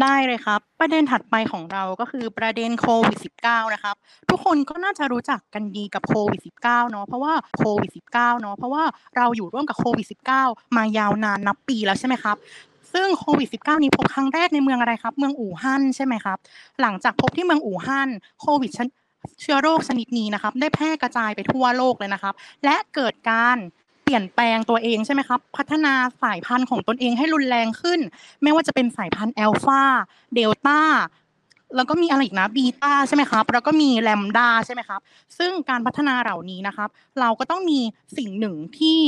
ได้เลยครับ ประเด็นถัดไปของเราก็คือประเด็นโควิด -19 นะครับ ทุกคนก็น่าจะรู้จักกันดีกับโควิด -19 เนาะเพราะว่าโควิด -19 เนาะเพราะว่าเราอยู่ร่วมกับโควิด -19 มายาวนานนับปีแล้วใช่ไหมครับซึ่งโควิด -19 นี้พบครั้งแรกในเมืองอะไรครับ เมืองอู่ฮั่นใช่ไหมครับ หลังจากพบที่เมืองอู่ฮั่นโควิด เชื้อโรคชนิดนี้นะครับ ได้แพร่กระจายไปทั่วโลกเลยนะครับ และเกิดการเปลี่ยนแปลงตัวเองใช่ไหมครับ พัฒนาสายพันธุ์ของตนเองให้รุนแรงขึ้น ไม่ว่าจะเป็นสายพันธุ์แอลฟาเดลต้าแล้วก็มีอะไรอีกนะบีตาใช่ไหมครับ แล้วก็มีแลมดาใช่ไหมครับ ซึ่งการพัฒนาเหล่านี้นะครับ เราก็ต้องมีสิ่งหนึ่งที่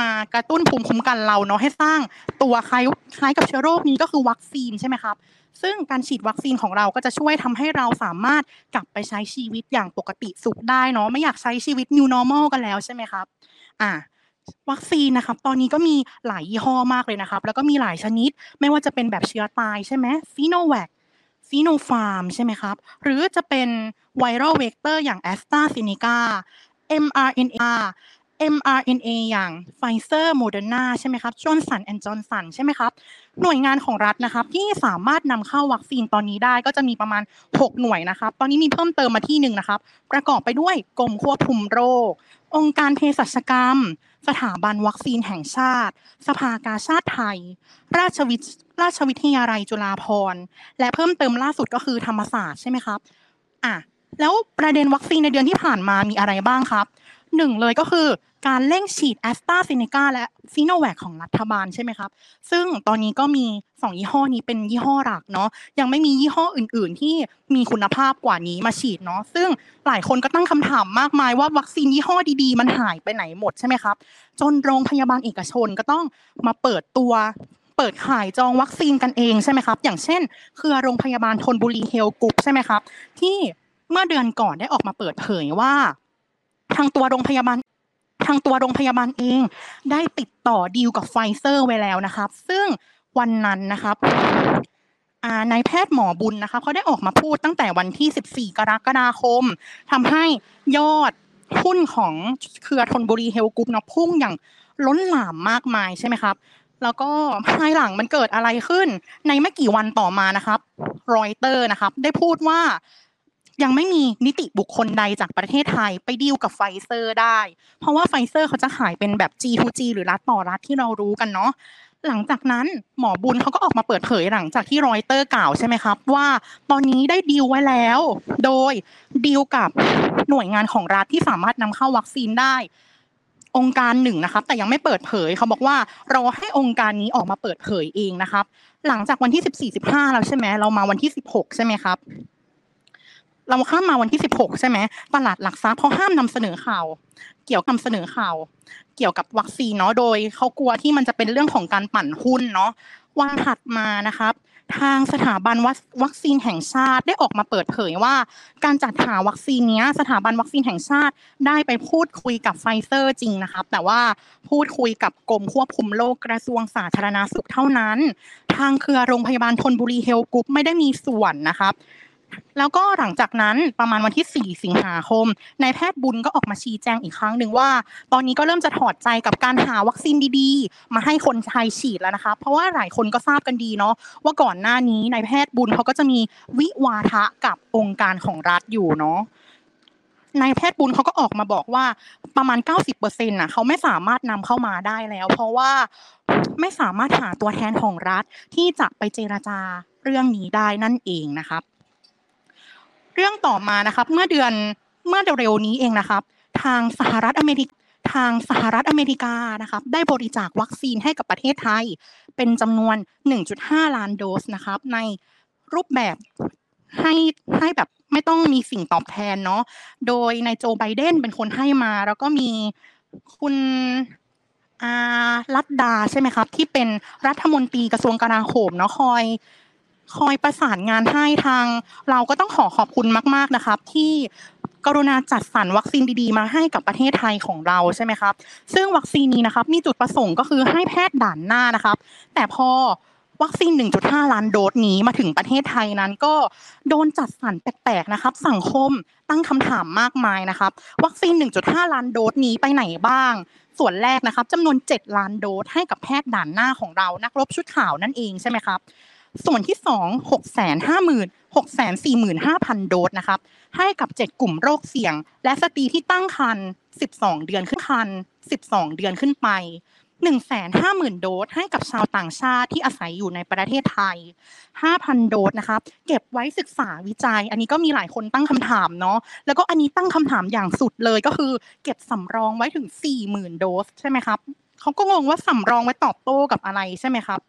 มากระตุ้นภูมิคุ้มกันเราเนาะให้สร้างตัวคล้ายคล้ายกับเชื้อโรคนี้ก็คือวัคซีนใช่ไหมครับ ซึ่งการฉีดวัคซีนของเราก็จะช่วยทำให้เราสามารถกลับไปใช้ชีวิตอย่างปกติสุขได้เนาะไม่อยากใช้ชีวิต new normal กันแล้วใช่ไหมครับอ่าวัคซีนนะครับตอนนี้ก็มีหลายยี่ห้อมากเลยนะครับ แล้วก็มีหลายชนิด ไม่ว่าจะเป็นแบบเชื้อตายใช่ไหมซีโนแวคซีโนฟาร์มใช่ไหมครับ หรือจะเป็น viral vector อย่างแอสตราเซเนกา mRNA mRNA อย่างไฟเซอร์โมเดอร์นาใช่ไหมครับจอห์นสันแอนด์จอห์นสันใช่ไหมครับหน่วยงานของรัฐนะครับที่สามารถนำเข้าวัคซีนตอนนี้ได้ก็จะมีประมาณ 6 หน่วยนะครับ ตอนนี้มีเพิ่มเติมมาที่หนึ่งนะครับ ประกอบไปด้วยกรมควบคุมโรค องค์การเภสัชกรรม สถาบันวัคซีนแห่งชาติ สภากาชาติไทย ราชวิราชวิทยาลัยจุฬาภรณ์และเพิ่มเติมล่าสุดก็คือธรรมศาสตร์ใช่ไหมครับอะแล้วประเด็นวัคซีนในเดือนที่ผ่านมามีอะไรบ้างครับ หนึ่งเลยก็คือการเร่งฉีดแอสตราเซเนกาและซีโนแวคของรัฐบาลใช่ไหมครับ ซึ่งตอนนี้ก็มี 2 ยี่ห้อนี้เป็นยี่ห้อหลักเนาะยังไม่มียี่ห้ออื่น ๆ ที่มีคุณภาพกว่านี้มาฉีดเนาะซึ่งหลายคนก็ตั้งคำถามมากมายว่าวัคซีนยี่ห้อดีๆ มันหายไปไหนหมดใช่ไหมครับ จนโรงพยาบาลเอกชนก็ต้องมาเปิดตัวเปิดขายจองวัคซีนกันเองใช่ไหมครับ อย่างเช่น คือโรงพยาบาลธนบุรี Health Group ใช่ไหมครับ ที่เมื่อเดือนก่อนได้ออกมาเปิดเผยว่า ทางตัวโรงพยาบาลทางตัวโรงพยาบาลเอง ได้ติดต่อดีลกับไฟเซอร์ไว้แล้วนะครับ ซึ่งวันนั้นนะครับนายแพทย์หมอบุญนะคะเขาได้ออกมาพูดตั้งแต่วันที่ 14 กรกฎาคมทำให้ยอดหุ้นของเครือธนบุรี Health Group เนาะพุ่งอย่างล้นหลามมากมายใช่ไหมครับ แล้วก็ภายหลังมันเกิดอะไรขึ้น ในไม่กี่วันต่อมานะครับรอยเตอร์นะครับ ได้พูดว่า ยังไม่มีนิติบุคคลใดจากประเทศไทยไปดีลกับไฟเซอร์ได้ เพราะว่าไฟเซอร์เขาจะขายเป็นแบบ G2G หรือรัฐต่อรัฐที่เรารู้กันเนาะหลังจากนั้นหมอบุญเขาก็ออกมาเปิดเผยหลังจากที่รอยเตอร์กล่าวใช่ไหมครับ ว่าตอนนี้ได้ดีลไว้แล้ว โดยดีลกับหน่วยงานของรัฐที่สามารถนำเข้าวัคซีนได้ องค์การหนึ่งนะครับ แต่ยังไม่เปิดเผยเขาบอกว่ารอให้องค์การนี้ออกมาเปิดเผยเองนะครับ หลังจากวันที่สิบสี่สิบห้าแล้วใช่ไหมเรามาวันที่สิบหกใช่ไหมครับ เราข้ามมาวันที่ 16 ใช่ไหมตลาดหลักทรัพย์เขาห้ามนำเสนอข่าว เกี่ยวกับนำเสนอข่าว เกี่ยวกับวัคซีนเนาะโดยเขากลัวที่มันจะเป็นเรื่องของการปั่นหุ้นเนาะวันถัดมานะครับ ทางสถาบันวัคซีนแห่งชาติได้ออกมาเปิดเผยว่า การจัดหาวัคซีนนี้สถาบันวัคซีนแห่งชาติได้ไปพูดคุยกับไฟเซอร์จริงนะครับ แต่ว่าพูดคุยกับกรมควบคุมโรคกระทรวงสาธารณสุขเท่านั้น ทางเครือโรงพยาบาลธนบุรี Health Group ไม่ได้มีส่วนนะครับ แล้วก็หลังจากนั้นประมาณวันที่ 4 สิงหาคมนายแพทย์บุญก็ออกมาชี้แจงอีกครั้งหนึ่งว่า ตอนนี้ก็เริ่มจะถอดใจกับการหาวัคซีนดีๆ มาให้คนไทยฉีดแล้วนะคะ เพราะว่าหลายคนก็ทราบกันดีเนาะว่าก่อนหน้านี้นายแพทย์บุญเขาก็จะมีวิวาทะกับองค์การของรัฐอยู่เนาะนายแพทย์บุญเขาก็ออกมาบอกว่าประมาณ 90%น่ะเขาไม่สามารถนำเข้ามาได้แล้ว เพราะว่าไม่สามารถหาตัวแทนของรัฐที่จะไปเจรจาเรื่องนี้ได้นั่นเองนะครับ เรื่องต่อมานะครับ เมื่อเดือนเมื่อเร็วๆนี้เองนะครับ ทางสหรัฐอเมริกทางสหรัฐอเมริกานะครับได้บริจาควัคซีนให้กับประเทศไทย เป็นจำนวน 1.5 ล้านโดสนะครับ ในรูปแบบให้ให้แบบไม่ต้องมีสิ่งตอบแทนเนาะโดยนายโจไบเดนเป็นคนให้มา แล้วก็มีคุณอารัตดาใช่ไหมครับ ที่เป็นรัฐมนตรีกระทรวงกลาโหมเนาะคอย คอยประสานงานให้ทาง เราก็ต้องขอขอบคุณมาก ๆนะครับ ที่กรุณาจัดสรรวัคซีนดีๆ มาให้กับประเทศไทยของเราใช่ไหมครับ ซึ่งวัคซีนนี้นะครับมีจุดประสงค์ก็คือให้แพทย์ด่านหน้านะครับ แต่พอวัคซีน 1.5 ล้านโดสนี้มาถึงประเทศไทยนั้นก็โดนจัดสรรแปลกๆนะครับ สังคมตั้งคำถามมากมายนะครับ วัคซีน 1.5 ล้านโดสนี้ไปไหนบ้าง ส่วนแรกนะครับจำนวน 7 ล้านโดสให้กับแพทย์ด่านหน้าของเรานักรบชุดขาวนั่นเองใช่ไหมครับ ส่วนที่ 2 6 5 0 0 0 6 4 5 0 0 0 โดสนะครับ ให้กับ 7 กลุ่มโรคเสี่ยง และสตรีที่ตั้งครรภ์12 เดือนขึ้นครรภ์12 เดือนขึ้นไป 150,000 โดสให้กับชาวต่างชาติที่อาศัยอยู่ในประเทศไทย 5,000 โดสนะครับ เก็บไว้ศึกษาวิจัย อันนี้ก็มีหลายคนตั้งคำถามเนาะ แล้วก็อันนี้ตั้งคำถามอย่างสุดเลยก็คือ เก็บสำรองไว้ถึง 40,000 โดสใช่ไหมครับ เขาก็งงว่าสำรองไว้ตอบโต้กับอะไรใช่ไหมครับ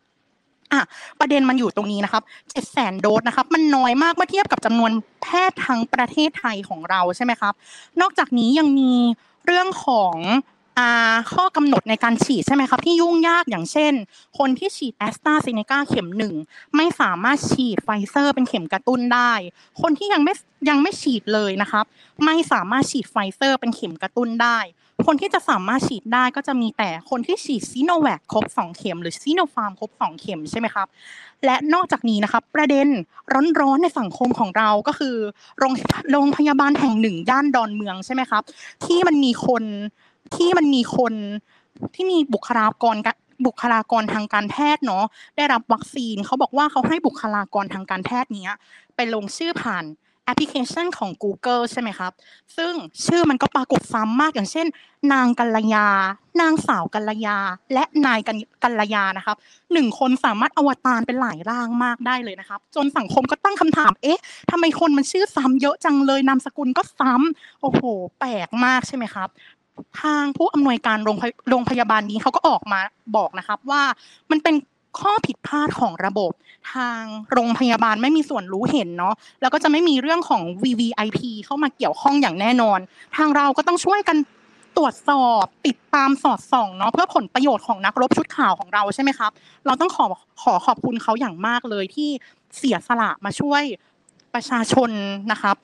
อะประเด็นมันอยู่ตรงนี้นะครับเจ็ดแสนโดสนะครับ มันน้อยมากเมื่อเทียบกับจำนวนแพทย์ทั้งประเทศไทยของเราใช่ไหมครับ นอกจากนี้ยังมีเรื่องของข้อกำหนดในการฉีดใช่ไหมครับ ที่ยุ่งยากอย่างเช่น คนที่ฉีดแอสตราเซเนกาเข็มหนึ่งไม่สามารถฉีดไฟเซอร์เป็นเข็มกระตุ้นได้ คนที่ยังไม่ยังไม่ฉีดเลยนะครับ ไม่สามารถฉีดไฟเซอร์เป็นเข็มกระตุ้นได้ คนที่จะสามารถฉีดได้ก็จะมีแต่คนที่ฉีดซีโนแวคครบ 2 เข็ม หรือซีโนฟาร์มครบ 2 เข็มใช่ไหมครับ และนอกจากนี้นะครับประเด็นร้อนๆในสังคมของเราก็คือโรงโรงพยาบาลแห่งหนึ่งย่านดอนเมืองใช่ไหมครับ ที่มันมีคนที่มันมีคนที่มีบุคลากรบุคลากรทางการแพทย์เนาะได้รับวัคซีนเขาบอกว่าเขาให้บุคลากรทางการแพทย์เนี้ยไปลงชื่อผ่าน แอปพลิเคชันของ Google ใช่ไหมครับ ซึ่งชื่อมันก็ปรากฏซ้ำมากอย่างเช่น นางกัลยา นางสาวกัลยา และนายกัลยานะครับหนึ่งคนสามารถอวตารเป็นหลายร่างมากได้เลยนะครับ จนสังคมก็ตั้งคำถาม เอ๊ะทำไมคนมันชื่อซ้ำเยอะจังเลยนามสกุลก็ซ้ำโอ้โห แปลกมากใช่ไหมครับทางผู้อำนวยการโรงพยโรงพยาบาลนี้เขาก็ออกมาบอกนะครับว่ามันเป็น ข้อผิดพลาดของระบบ ทางโรงพยาบาลไม่มีส่วนรู้เห็นเนาะแล้วก็จะไม่มีเรื่องของ VVIP เข้ามาเกี่ยวข้องอย่างแน่นอน ทางเราก็ต้องช่วยกันตรวจสอบติดตามสอดส่องเนาะเพื่อผลประโยชน์ของนักรบชุดข่าวของเราใช่ไหมครับ เราต้องขอขอขอบคุณเขาอย่างมากเลยที่เสียสละมาช่วยประชาชนนะครับ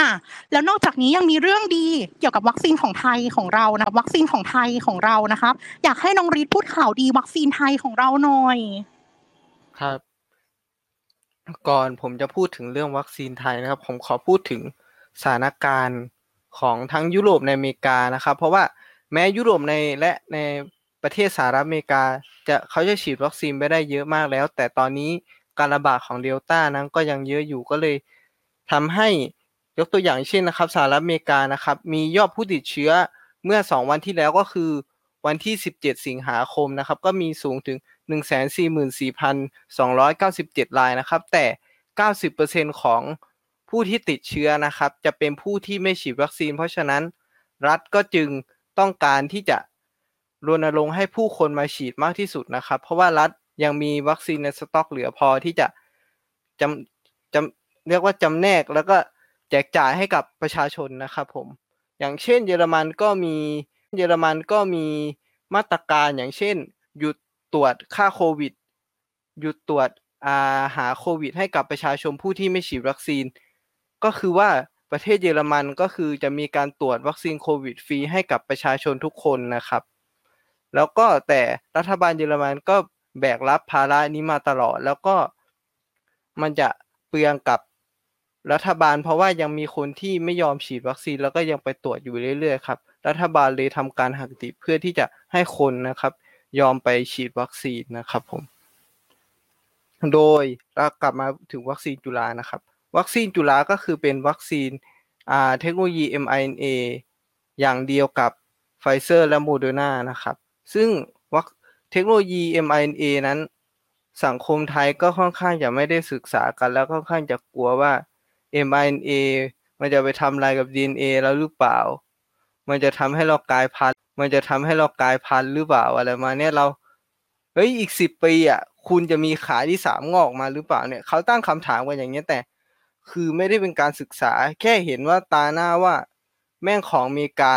อะแล้วนอกจากนี้ยังมีเรื่องดีเกี่ยวกับวัคซีนของไทยของเรานะวัคซีนของไทยของเรานะครับ อยากให้น้องรีดพูดข่าวดีวัคซีนไทยของเราหน่อย ครับ ก่อนผมจะพูดถึงเรื่องวัคซีนไทยนะครับ ผมขอพูดถึงสถานการณ์ของทั้งยุโรปในอเมริกานะครับ เพราะว่าแม้ยุโรปในและในประเทศสหรัฐอเมริกา จะเขาจะฉีดวัคซีนไปได้เยอะมากแล้ว แต่ตอนนี้การระบาดของเดลต้านั้นก็ยังเยอะอยู่ก็เลยทำให้ ยกตัวอย่างเช่นนะครับสหรัฐอเมริกานะครับ มียอดผู้ติดเชื้อเมื่อ 2 วันที่แล้วก็คือวันที่ 17 สิงหาคมนะครับ ก็มีสูงถึง 144,297 รายนะครับ แต่ 90%ของผู้ที่ติดเชื้อนะครับ จะเป็นผู้ที่ไม่ฉีดวัคซีน เพราะฉะนั้นรัฐก็จึงต้องการที่จะรณรงค์ให้ผู้คนมาฉีดมากที่สุดนะครับ เพราะว่ารัฐยังมีวัคซีนในสต็อกเหลือพอที่จะจำจำเรียกว่าจำแนกแล้วก็ แจกจ่ายให้กับประชาชนนะครับผม อย่างเช่น เยอรมันก็มีเยอรมันก็มีมาตรการอย่างเช่น หยุดตรวจค่าโควิด หยุดตรวจอาหาโควิด ให้กับประชาชนผู้ที่ไม่ฉีดวัคซีน ก็คือว่าประเทศเยอรมันก็คือจะมีการตรวจวัคซีนโควิดฟรีให้กับประชาชนทุกคนนะครับ แล้วก็แต่รัฐบาลเยอรมันก็แบกรับภาระนี้มาตลอด แล้วก็มันจะเปลืองกับ รัฐบาลเพราะว่ายังมีคนที่ไม่ยอมฉีดวัคซีนแล้วก็ยังไปตรวจอยู่เรื่อยๆครับรัฐบาลเลยทำการหักดิบเพื่อที่จะให้คนนะครับ ยอมไปฉีดวัคซีนนะครับผม โดยเรากลับมาถึงวัคซีนจุฬานะครับ วัคซีนจุฬาก็คือเป็นวัคซีนเทคโนโลยี mRNA อย่างเดียวกับไฟเซอร์และโมเดอร์นานะครับ ซึ่งวัคเทคโนโลยี mRNA นั้น สังคมไทยก็ค่อนข้างจะไม่ได้ศึกษากัน แล้วค่อนข้างจะกลัวว่า mRNA มันจะไปทำอะไรกับ DNA แล้วหรือเปล่า มันจะทำให้เรากลายพันธุ์ มันจะทำให้เรากลายพันธุ์หรือเปล่าอะไรมาเนี่ยเรา เฮ้ยอีกสิบปีอะคุณจะมีขาที่สามงอกมาหรือเปล่าเนี่ยเขาตั้งคำถามกันอย่างเงี้ยแต่ คือไม่ได้เป็นการศึกษา แค่เห็นว่าตาหน้าว่า แม่งของอเมริกา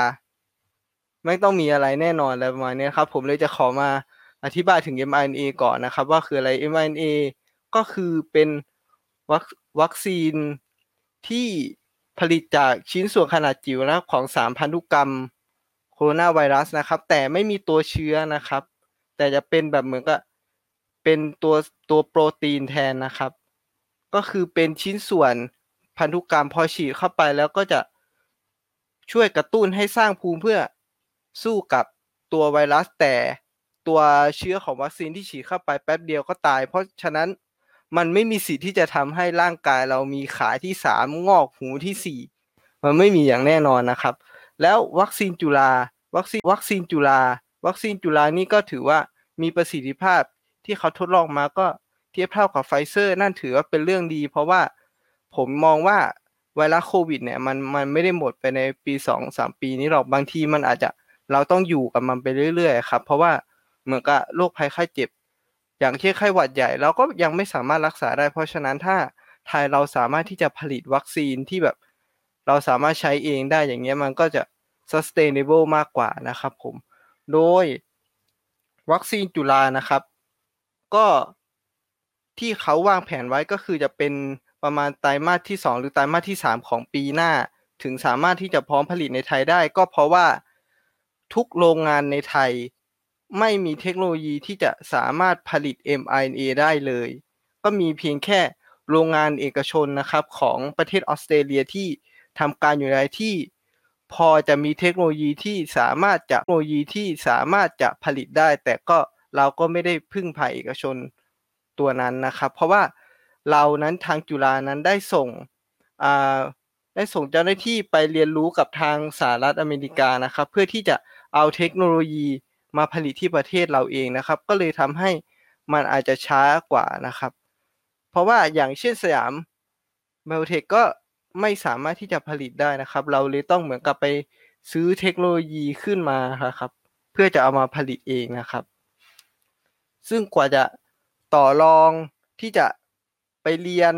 ไม่ต้องมีอะไรแน่นอนอะไรประมาณนี้ครับ ผมเลยจะขอมาอธิบายถึง mRNA ก่อนนะครับ ว่าคืออะไร mRNA ก็คือเป็นวัควัคซีน ที่ผลิตจากชิ้นส่วนขนาดจิ๋วนะของสามพันธุกรรมโคโรนาไวรัสนะครับ แต่ไม่มีตัวเชื้อนะครับ แต่จะเป็นแบบเหมือนกับเป็นตัวตัวโปรตีนแทนนะครับ ก็คือเป็นชิ้นส่วนพันธุกรรมพอฉีดเข้าไปแล้วก็จะช่วยกระตุ้นให้สร้างภูมิเพื่อสู้กับตัวไวรัสแต่ตัวเชื้อของวัคซีนที่ฉีดเข้าไปแป๊บเดียวก็ตาย เพราะฉะนั้น มันไม่มีสิทธิ์ที่จะทำให้ร่างกายเรามีขาที่สามงอกหูที่สี่มันไม่มีอย่างแน่นอนนะครับ แล้ววัคซีนจุฬาวัคซีนวัคซีนจุฬาวัคซีนจุฬานี่ก็ถือว่ามีประสิทธิภาพที่เขาทดลองมาก็เทียบเท่ากับไฟเซอร์ นั่นถือว่าเป็นเรื่องดี เพราะว่าผมมองว่าไวรัสโควิดเนี่ยมันมันไม่ได้หมดไปในปีสองสามปีนี้หรอกบางทีมันอาจจะเราต้องอยู่กับมันไปเรื่อยๆครับ เพราะว่าเหมือนกับโรคภัยไข้เจ็บ อย่างเช่นไข้หวัดใหญ่เราก็ยังไม่สามารถรักษาได้ เพราะฉะนั้นถ้าไทยเราสามารถที่จะผลิตวัคซีนที่แบบ เราสามารถใช้เองได้อย่างเงี้ยมันก็จะ sustainable มากกว่านะครับผม โดยวัคซีนจุฬานะครับ ก็ที่เขาวางแผนไว้ก็คือจะเป็นประมาณไตรมาสที่ 2 หรือไตรมาสที่ 3 ของปีหน้า ถึงสามารถที่จะพร้อมผลิตในไทยได้ ก็เพราะว่าทุกโรงงานในไทย ไม่มีเทคโนโลยีที่จะสามารถผลิต mRNA ได้เลย ก็มีเพียงแค่โรงงานเอกชนนะครับของประเทศออสเตรเลียที่ทำการอยู่ในที่ พอจะมีเทคโนโลยีที่สามารถจะเทคโนโลยีที่สามารถจะผลิตได้ แต่ก็เราก็ไม่ได้พึ่งพาเอกชนตัวนั้นนะครับ เพราะว่าเรานั้นทางจุฬานั้นได้ส่งได้ส่งเจ้าหน้าที่ไปเรียนรู้กับทางสหรัฐอเมริกานะครับ เพื่อที่จะเอาเทคโนโลยี มาผลิตที่ประเทศเราเองนะครับ ก็เลยทำให้มันอาจจะช้ากว่านะครับ เพราะว่าอย่างเช่นสยามเบลเทคก็ไม่สามารถที่จะผลิตได้นะครับ เราเลยต้องเหมือนกับไปซื้อเทคโนโลยีขึ้นมาครับ เพื่อจะเอามาผลิตเองนะครับ ซึ่งกว่าจะต่อรองที่จะไปเรียน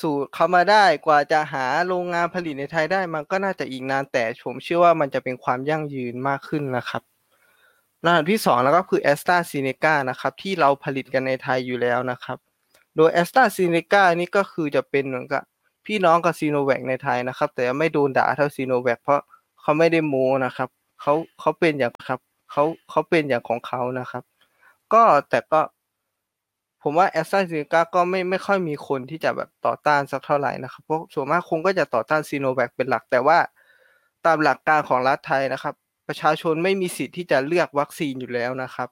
สูตรเขามาได้กว่าจะหาโรงงานผลิตในไทยได้ มันก็น่าจะอีกนานแต่ผมเชื่อว่ามันจะเป็นความยั่งยืนมากขึ้นนะครับ รหัสที่2แล้วก็คือแอสตราซีเนกานะครับที่เราผลิตกันในไทยอยู่แล้วนะครับ โดยแอสตราซีเนกานี่ก็คือจะเป็นเหมือนกับพี่น้องกับซีโนแวคในไทยนะครับ แต่ไม่โดนด่าเท่าซีโนแวคเพราะเขาไม่ได้โมนะครับเขาเขาเป็นอย่างครับเขาเขาเป็นอย่างของเขานะครับ ก็แต่ก็ ผมว่าแอสตราเซเนกาก็ไม่ไม่ค่อยมีคนที่จะแบบต่อต้านสักเท่าไหร่นะครับเพราะส่วนมากคงก็จะต่อต้านซีโนแวคเป็นหลัก แต่ว่าตามหลักการของรัฐไทยนะครับ ประชาชนไม่มีสิทธิ์ที่จะเลือกวัคซีนอยู่แล้วนะครับ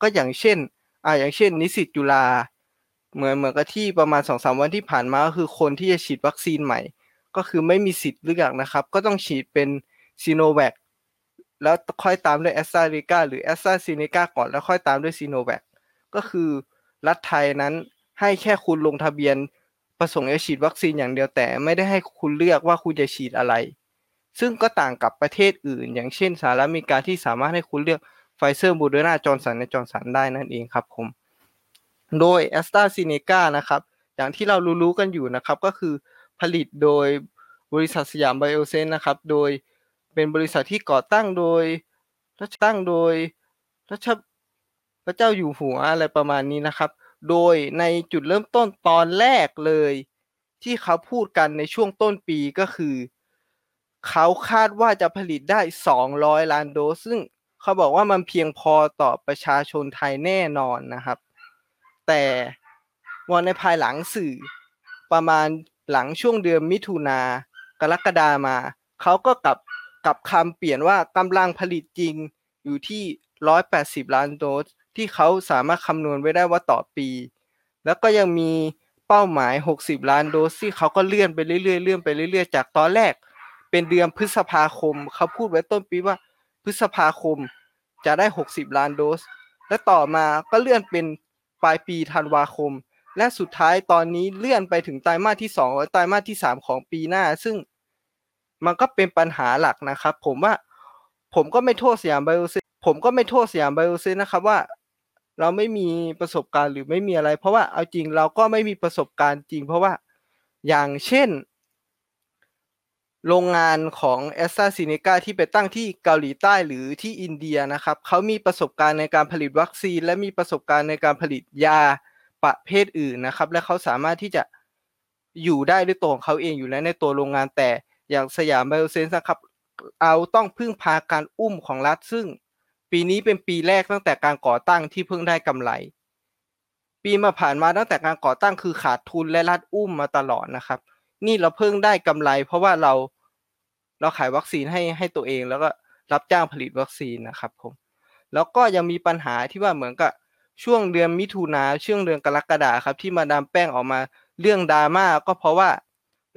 ก็อย่างเช่นอ่าอย่างเช่น นิสิตจุฬาเหมือนเหมือนกับที่ประมาณสองสามวันที่ผ่านมาก็คือคนที่จะฉีดวัคซีนใหม่ ก็คือไม่มีสิทธิ์เลือกนะครับ ก็ต้องฉีดเป็นซีโนแวคแล้วค่อยตามด้วยแอสตราเซเนกาหรือแอสตราเซเนกาก่อนแล้วค่อยตามด้วยซีโนแวคก็คือรัฐไทยนั้นให้แค่คุณลงทะเบียนประสงค์จะฉีดวัคซีนอย่างเดียวแต่ไม่ได้ให้คุณเลือกว่าคุณจะฉีดอะไร ซึ่งก็ต่างกับประเทศอื่น อย่างเช่นสหรัฐอเมริกาที่สามารถให้คุณเลือกไฟเซอร์โมเดอร์นาจอห์นสันแอนด์จอห์นสันได้นั่นเองครับผม โดยแอสตราซีเนกานะครับ อย่างที่เรารู้ๆกันอยู่นะครับ ก็คือผลิตโดยบริษัทสยามไบโอเซนนะครับ โดยเป็นบริษัทที่ก่อตั้งโดยรัชตั้งโดยรัชพระเจ้าอยู่หัวอะไรประมาณนี้นะครับ โดยในจุดเริ่มต้นตอนแรกเลย ที่เขาพูดกันในช่วงต้นปีก็คือ เขาคาดว่าจะผลิตได้ 200 ล้านโดส ซึ่งเขาบอกว่ามันเพียงพอต่อประชาชนไทยแน่นอนนะครับ แต่วันในภายหลังสื่อประมาณหลังช่วงเดือนมิถุนากรกฎามา เขาก็กลับกับคำเปลี่ยนว่ากำลังผลิตจริงอยู่ที่ 180 ล้านโดส ที่เขาสามารถคำนวณไว้ได้ว่าต่อปี แล้วก็ยังมีเป้าหมาย 60 ล้านโดสที่เขาก็เลื่อนไปเรื่อยๆเลื่อนไปเรื่อยๆ จากตอนแรก เป็นเดือนพฤษภาคมเขาพูดไว้ต้นปีว่าพฤษภาคมจะได้ 60 ล้านโดส และต่อมาก็เลื่อนเป็นปลายปีธันวาคม และสุดท้ายตอนนี้เลื่อนไปถึงไตรมาสที่2และไตรมาสที่ 3 ของปีหน้า ซึ่งมันก็เป็นปัญหาหลักนะครับ ผมว่าผมก็ไม่โทษสยามไบโอเซผมก็ไม่โทษสยามไบโอเซนะครับว่าเราไม่มีประสบการณ์หรือไม่มีอะไร เพราะว่าเอาจริงเราก็ไม่มีประสบการณ์จริง เพราะว่าอย่างเช่น โรงงานของแอสตราซีเนกาที่ไปตั้งที่เกาหลีใต้หรือที่อินเดียนะครับเขามีประสบการณ์ในการผลิตวัคซีน และมีประสบการณ์ในการผลิตยาประเภทอื่นนะครับ และเขาสามารถที่จะอยู่ได้ด้วยตัวของเขาเองอยู่แล้วในตัวโรงงานแต่อย่างสยามไบโอเซนส์นะครับเอาต้องพึ่งพาการอุ้มของรัฐซึ่ง ปีนี้เป็นปีแรกตั้งแต่การก่อตั้งที่เพิ่งได้กำไร ปีมาผ่านมาตั้งแต่การก่อตั้งคือขาดทุนและรัดอุ้มมาตลอดนะครับ นี่เราเพิ่งได้กำไร เพราะว่าเราเราขายวัคซีนให้ให้ตัวเองแล้วก็รับจ้างผลิตวัคซีนนะครับผมแล้วก็ยังมีปัญหาที่ว่าเหมือนกับช่วงเดือนมิถุนาช่วงเดือนกรกฎาครับ ที่มาดามแป้งออกมาเรื่องดราม่าก็เพราะว่า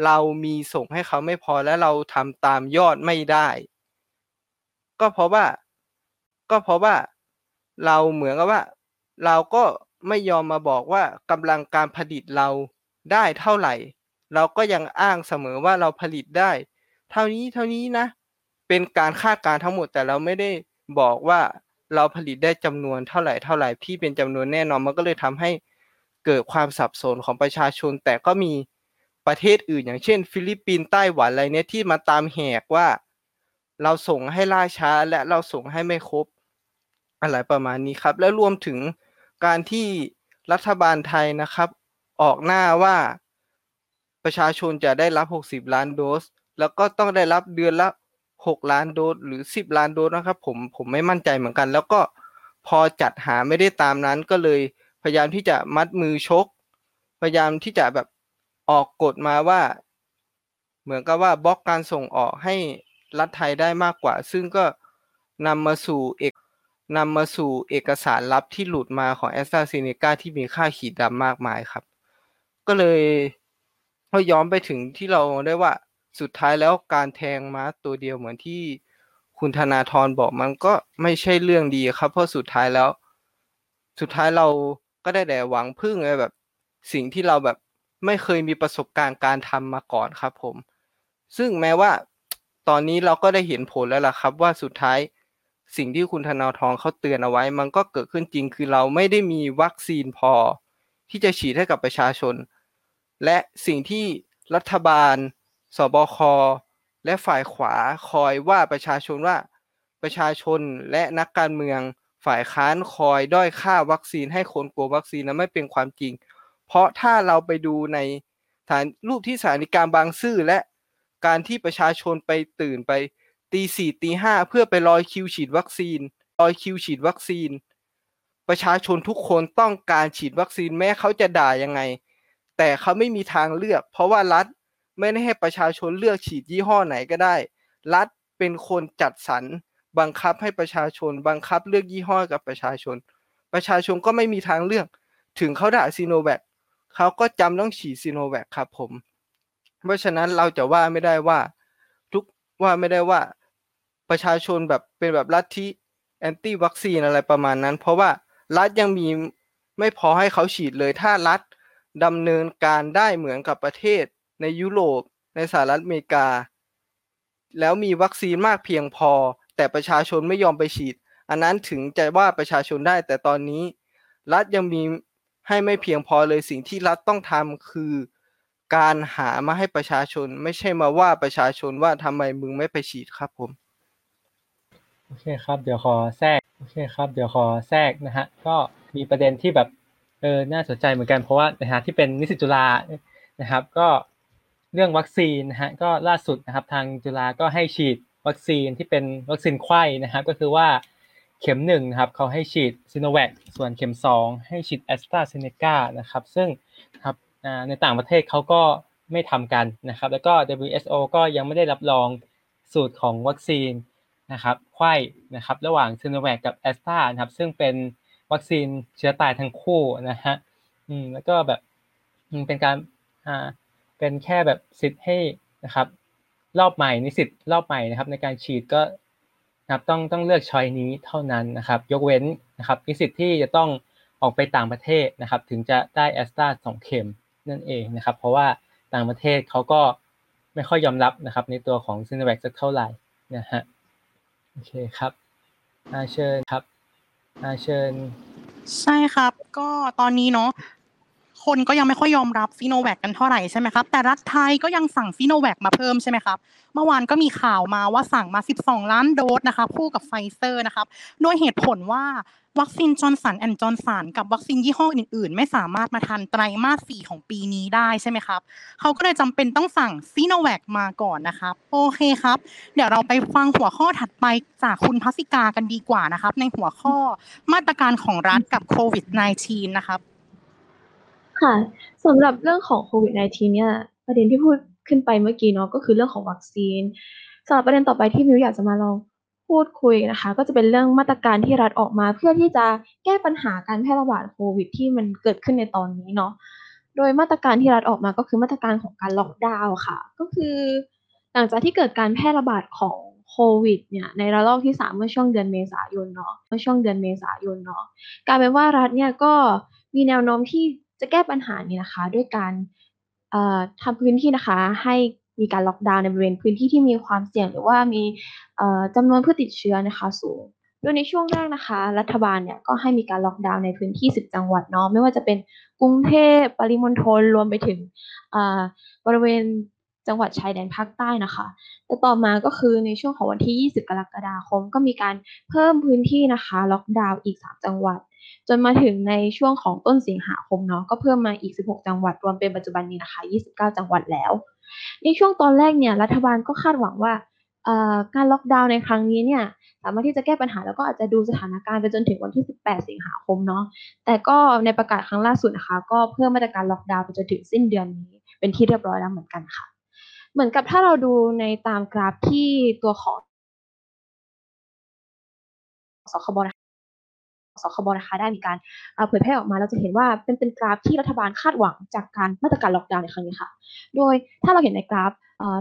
เรามีส่งให้เขาไม่พอและเราทำตามยอดไม่ได้ ก็เพราะว่า ก็เพราะว่าเราเหมือนกับว่า เราก็ไม่ยอมมาบอกว่ากำลังการผลิตเราได้เท่าไหร่ เราก็ยังอ้างเสมอว่าเราผลิตได้ เท่านี้เท่านี้นะ เป็นการคาดการณ์ทั้งหมดแต่เราไม่ได้บอกว่าเราผลิตได้จำนวนเท่าไหร่เท่าไหร่ที่เป็นจำนวนแน่นอนมันก็เลยทำให้เกิดความสับสนของประชาชน แต่ก็มีประเทศอื่นอย่างเช่น ฟิลิปปินส์ไต้หวันอะไรเนี้ยที่มาตามแหกว่า เราส่งให้ล่าช้าและเราส่งให้ไม่ครบอะไรประมาณนี้ครับ และรวมถึงการที่รัฐบาลไทยนะครับ ออกหน้าว่า ประชาชนจะได้รับ 60 ล้านโดส แล้วก็ต้องได้รับเดือนละ 6 ล้านโดส หรือ 10 ล้านโดสนะครับ ผมผมไม่มั่นใจเหมือนกัน แล้วก็พอจัดหาไม่ได้ตามนั้นก็เลยพยายามที่จะมัดมือชก พยายามที่จะแบบออกกฎมาว่า เหมือนกับว่าบล็อกการส่งออกให้รัฐไทยได้มากกว่า ซึ่งก็นำมาสู่เอกนำมาสู่เอกสารลับที่หลุดมาของแอสตราเซเนกาที่มีค่าขีดดำมากมายครับ ก็เลย ก็ย้อนไปถึงที่เราได้ว่าสุดท้ายแล้วการแทงม้าตัวเดียวเหมือนที่คุณธนาธรบอกมันก็ไม่ใช่เรื่องดีครับ เพราะสุดท้ายแล้ว สุดท้ายเราก็ได้แต่หวังพึ่งไอ้แบบ สิ่งที่เราแบบไม่เคยมีประสบการณ์การทำมาก่อนครับผม ซึ่งแม้ว่าตอนนี้เราก็ได้เห็นผลแล้วล่ะครับ ว่าสุดท้ายสิ่งที่คุณธนาธรเขาเตือนเอาไว้ มันก็เกิดขึ้นจริงคือเราไม่ได้มีวัคซีนพอ ที่จะฉีดให้กับประชาชน และสิ่งที่รัฐบาล สบค และฝ่ายขวาคอยว่าประชาชนว่า ประชาชนและนักการเมืองฝ่ายค้านคอยด้อยค่าวัคซีนให้คนกลัววัคซีนนั้นไม่เป็นความจริง เพราะถ้าเราไปดูในฐานรูปที่สถานีกางบางซื่อและการที่ประชาชนไปตื่นไปตีสี่ตีห้าเพื่อไปรอยคิวฉีดวัคซีนรอยคิวฉีดวัคซีน ประชาชนทุกคนต้องการฉีดวัคซีนแม้เขาจะด่ายังไง แต่เขาไม่มีทางเลือก เพราะว่ารัฐไม่ได้ให้ประชาชนเลือกฉีดยี่ห้อไหนก็ได้ รัฐเป็นคนจัดสรรบังคับให้ประชาชน บังคับเลือกยี่ห้อกับประชาชน ประชาชนก็ไม่มีทางเลือก ถึงเขาด่าซีโนแวคเขาก็จำต้องฉีดซีโนแวคครับผม เพราะฉะนั้นเราจะว่าไม่ได้ว่า ทุกว่าไม่ได้ว่า ประชาชนแบบเป็นแบบลัฐทธิแอนตี้วัคซีนอะไรประมาณนั้น เพราะว่ารัฐยังมีไม่พอให้เขาฉีดเลยถ้ารัฐ ดำเนินการได้เหมือนกับประเทศ ในยุโรปในสหรัฐอเมริกา แล้วมีวัคซีนมากเพียงพอ แต่ประชาชนไม่ยอมไปฉีด อันนั้นถึงจะว่าประชาชนได้แต่ตอนนี้ รัฐยังมีให้ไม่เพียงพอเลยสิ่งที่รัฐต้องทำคือ การหามาให้ประชาชนไม่ใช่มาว่าประชาชนว่าทำไมมึงไม่ไปฉีดครับผมโอเคครับเดี๋ยวขอแทรกโอเคครับเดี๋ยวขอแทรกนะฮะก็มีประเด็นที่แบบ เออน่าสนใจเหมือนกันเพราะว่าในฐานะที่เป็นนิสิตจุฬานะครับ ก็เรื่องวัคซีนนะฮะก็ล่าสุดนะครับทางจุฬาก็ให้ฉีดวัคซีนที่เป็นวัคซีนไขว้นะครับก็คือว่าเข็มหนึ่งนะครับเขาให้ฉีดซิโนแวคส่วนเข็มสองให้ฉีดแอสตราเซเนกานะครับซึ่งครับในต่างประเทศเขาก็ไม่ทำกันนะครับ แล้วก็ WHO ก็ยังไม่ได้รับรองสูตรของวัคซีนนะครับไขว้นะครับ ระหว่างซิโนแวคกับแอสตรานะครับซึ่งเป็น วัคซีนเชื้อตายทั้งคู่นะฮะอืมแล้วก็แบบเป็นการอ่าเป็นแค่แบบสิทธิ์ให้นะครับ รอบใหม่นิสิตรอบใหม่นะครับ ในการฉีดก็นะครับต้องต้องเลือกช้อยนี้เท่านั้นนะครับ ยกเว้นนะครับนิสิตที่จะต้องออกไปต่างประเทศนะครับ ถึงจะได้แอสตราสองเข็มนั่นเองนะครับ เพราะว่าต่างประเทศเขาก็ไม่ค่อยยอมรับนะครับ ในตัวของซินแวคสักเท่าไหร่นะฮะโอเคครับอาเชิญครับ อาเชิญ ใช่ครับ ก็ตอนนี้เนาะ คนก็ยังไม่ค่อยยอมรับซีโนแวคกันเท่าไหร่ใช่ไหมครับแต่รัฐไทยก็ยังสั่งซีโนแวคมาเพิ่มใช่ไหมครับเมื่อวานก็มีข่าวมาว่าสั่งมา 12 ล้านโดสนะคะคู่กับไฟเซอร์นะครับโดยเหตุผลว่าวัคซีนจอร์นสันแอนด์จอร์นสันกับวัคซีนยี่ห้ออื่นๆ ไม่สามารถมาทันไตรมาสสี่ของปีนี้ได้ใช่ไหมครับเขาก็เลยจำเป็นต้องสั่งซีโนแวคมาก่อนนะครับโอเคครับ เดี๋ยวเราไปฟังหัวข้อถัดไปจากคุณพัสิกากันดีกว่านะครับ ในหัวข้อมาตรการของรัฐกับโควิด -19 นะครับ ค่ะ สำหรับเรื่องของโควิด -19 เนี่ย ประเด็นที่พูดขึ้นไปเมื่อกี้เนาะ ก็คือเรื่องของวัคซีน สำหรับประเด็นต่อไปที่มิวอยากจะมาลองพูดคุยนะคะ ก็จะเป็นเรื่องมาตรการที่รัฐออกมา เพื่อที่จะแก้ปัญหาการแพร่ระบาดโควิด ที่มันเกิดขึ้นในตอนนี้เนาะ โดยมาตรการที่รัฐออกมาก็คือมาตรการของการล็อกดาวน์ค่ะ ก็คือ หลังจากที่เกิดการแพร่ระบาดของโคโควิดเนี่ยในระลอกที่สามเมื่อช่วงเดือนเมษายนเนาะเมื่อช่วงเดือนเมษายนเนาะกลายเป็นว่ารัฐเนี่ยก็มีแนวโน้มที่ จะแก้ปัญหานี้นะคะ ด้วยการทำพื้นที่นะคะให้มีการล็อกดาวน์ในบริเวณพื้นที่ที่มีความเสี่ยง หรือว่ามีจำนวนผู้ติดเชื้อนะคะสูงโดยในช่วงแรกนะคะ รัฐบาลเนี่ยก็ให้มีการล็อกดาวน์ในพื้นที่ 10 จังหวัดเนาะไม่ว่าจะเป็นกรุงเทพปริมณฑลรวมไปถึงบริเวณจังหวัดชายแดนภาคใต้นะคะ แต่ต่อมาก็คือในช่วงของวันที่ 20 กรกฎาคม ก็มีการเพิ่มพื้นที่นะคะ ล็อกดาวน์อีก 3 จังหวัด จนมาถึงในช่วงของต้นสิงหาคมเนาะก็เพิ่มมาอีก 16 จังหวัดรวมเป็นปัจจุบันนี้นะคะ 29 จังหวัดแล้ว ในช่วงตอนแรกเนี่ยรัฐบาลก็คาดหวังว่าการล็อกดาวน์ในครั้งนี้เนี่ยสามารถที่จะแก้ปัญหาแล้วก็อาจจะดูสถานการณ์ไปจนถึงวันที่ 18 สิงหาคมเนาะแต่ก็ในประกาศครั้งล่าสุดนะคะก็เพิ่มมาตรการล็อกดาวน์ไปจนถึงสิ้นเดือนนี้เป็นที่เรียบร้อยแล้วเหมือนกันค่ะ เหมือนกับถ้าเราดูในตามกราฟที่ตัวของสคบนะคะ สคบนะคะได้มีการเผยแพร่ออกมาเราจะเห็นว่าเป็นเป็นกราฟที่รัฐบาลคาดหวังจากการมาตรการล็อกดาวน์ในครั้งนี้ค่ะ โดยถ้าเราเห็นในกราฟ